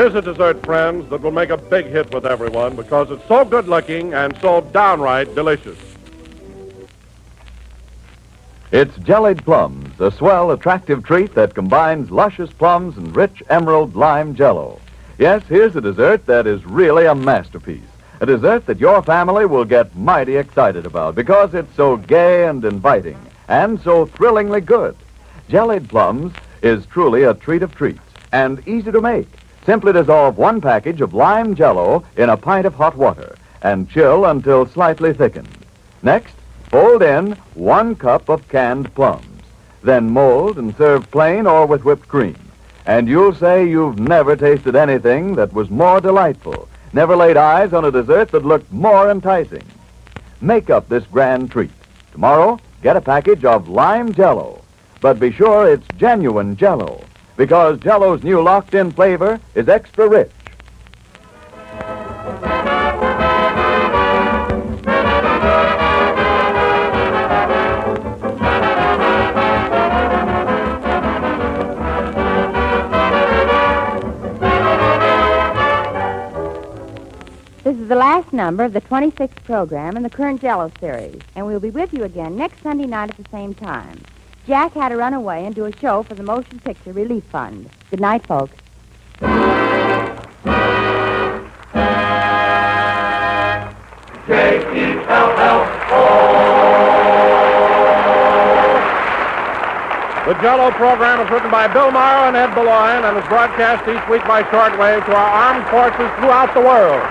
Here's a dessert, friends, that will make a big hit with everyone because it's so good looking and so downright delicious. It's jellied plums, a swell, attractive treat that combines luscious plums and rich emerald lime jello. Yes, here's a dessert that is really a masterpiece. A dessert that your family will get mighty excited about because it's so gay and inviting and so thrillingly good. Jellied plums is truly a treat of treats and easy to make. Simply dissolve one package of lime jello in a pint of hot water and chill until slightly thickened. Next, fold in one cup of canned plums. Then mold and serve plain or with whipped cream. And you'll say you've never tasted anything that was more delightful, never laid eyes on a dessert that looked more enticing. Make up this grand treat. Tomorrow, get a package of lime jello. But be sure it's genuine jello, because jello's new locked in flavor is extra rich. This is the last number of the 26th program in the current Jello series, and we'll be with you again next Sunday night at the same time. Jack had to run away and do a show for the Motion Picture Relief Fund. Good night, folks. The Jello program is written by Bill Morrow and Ed Beloin and is broadcast each week by shortwave to our armed forces throughout the world.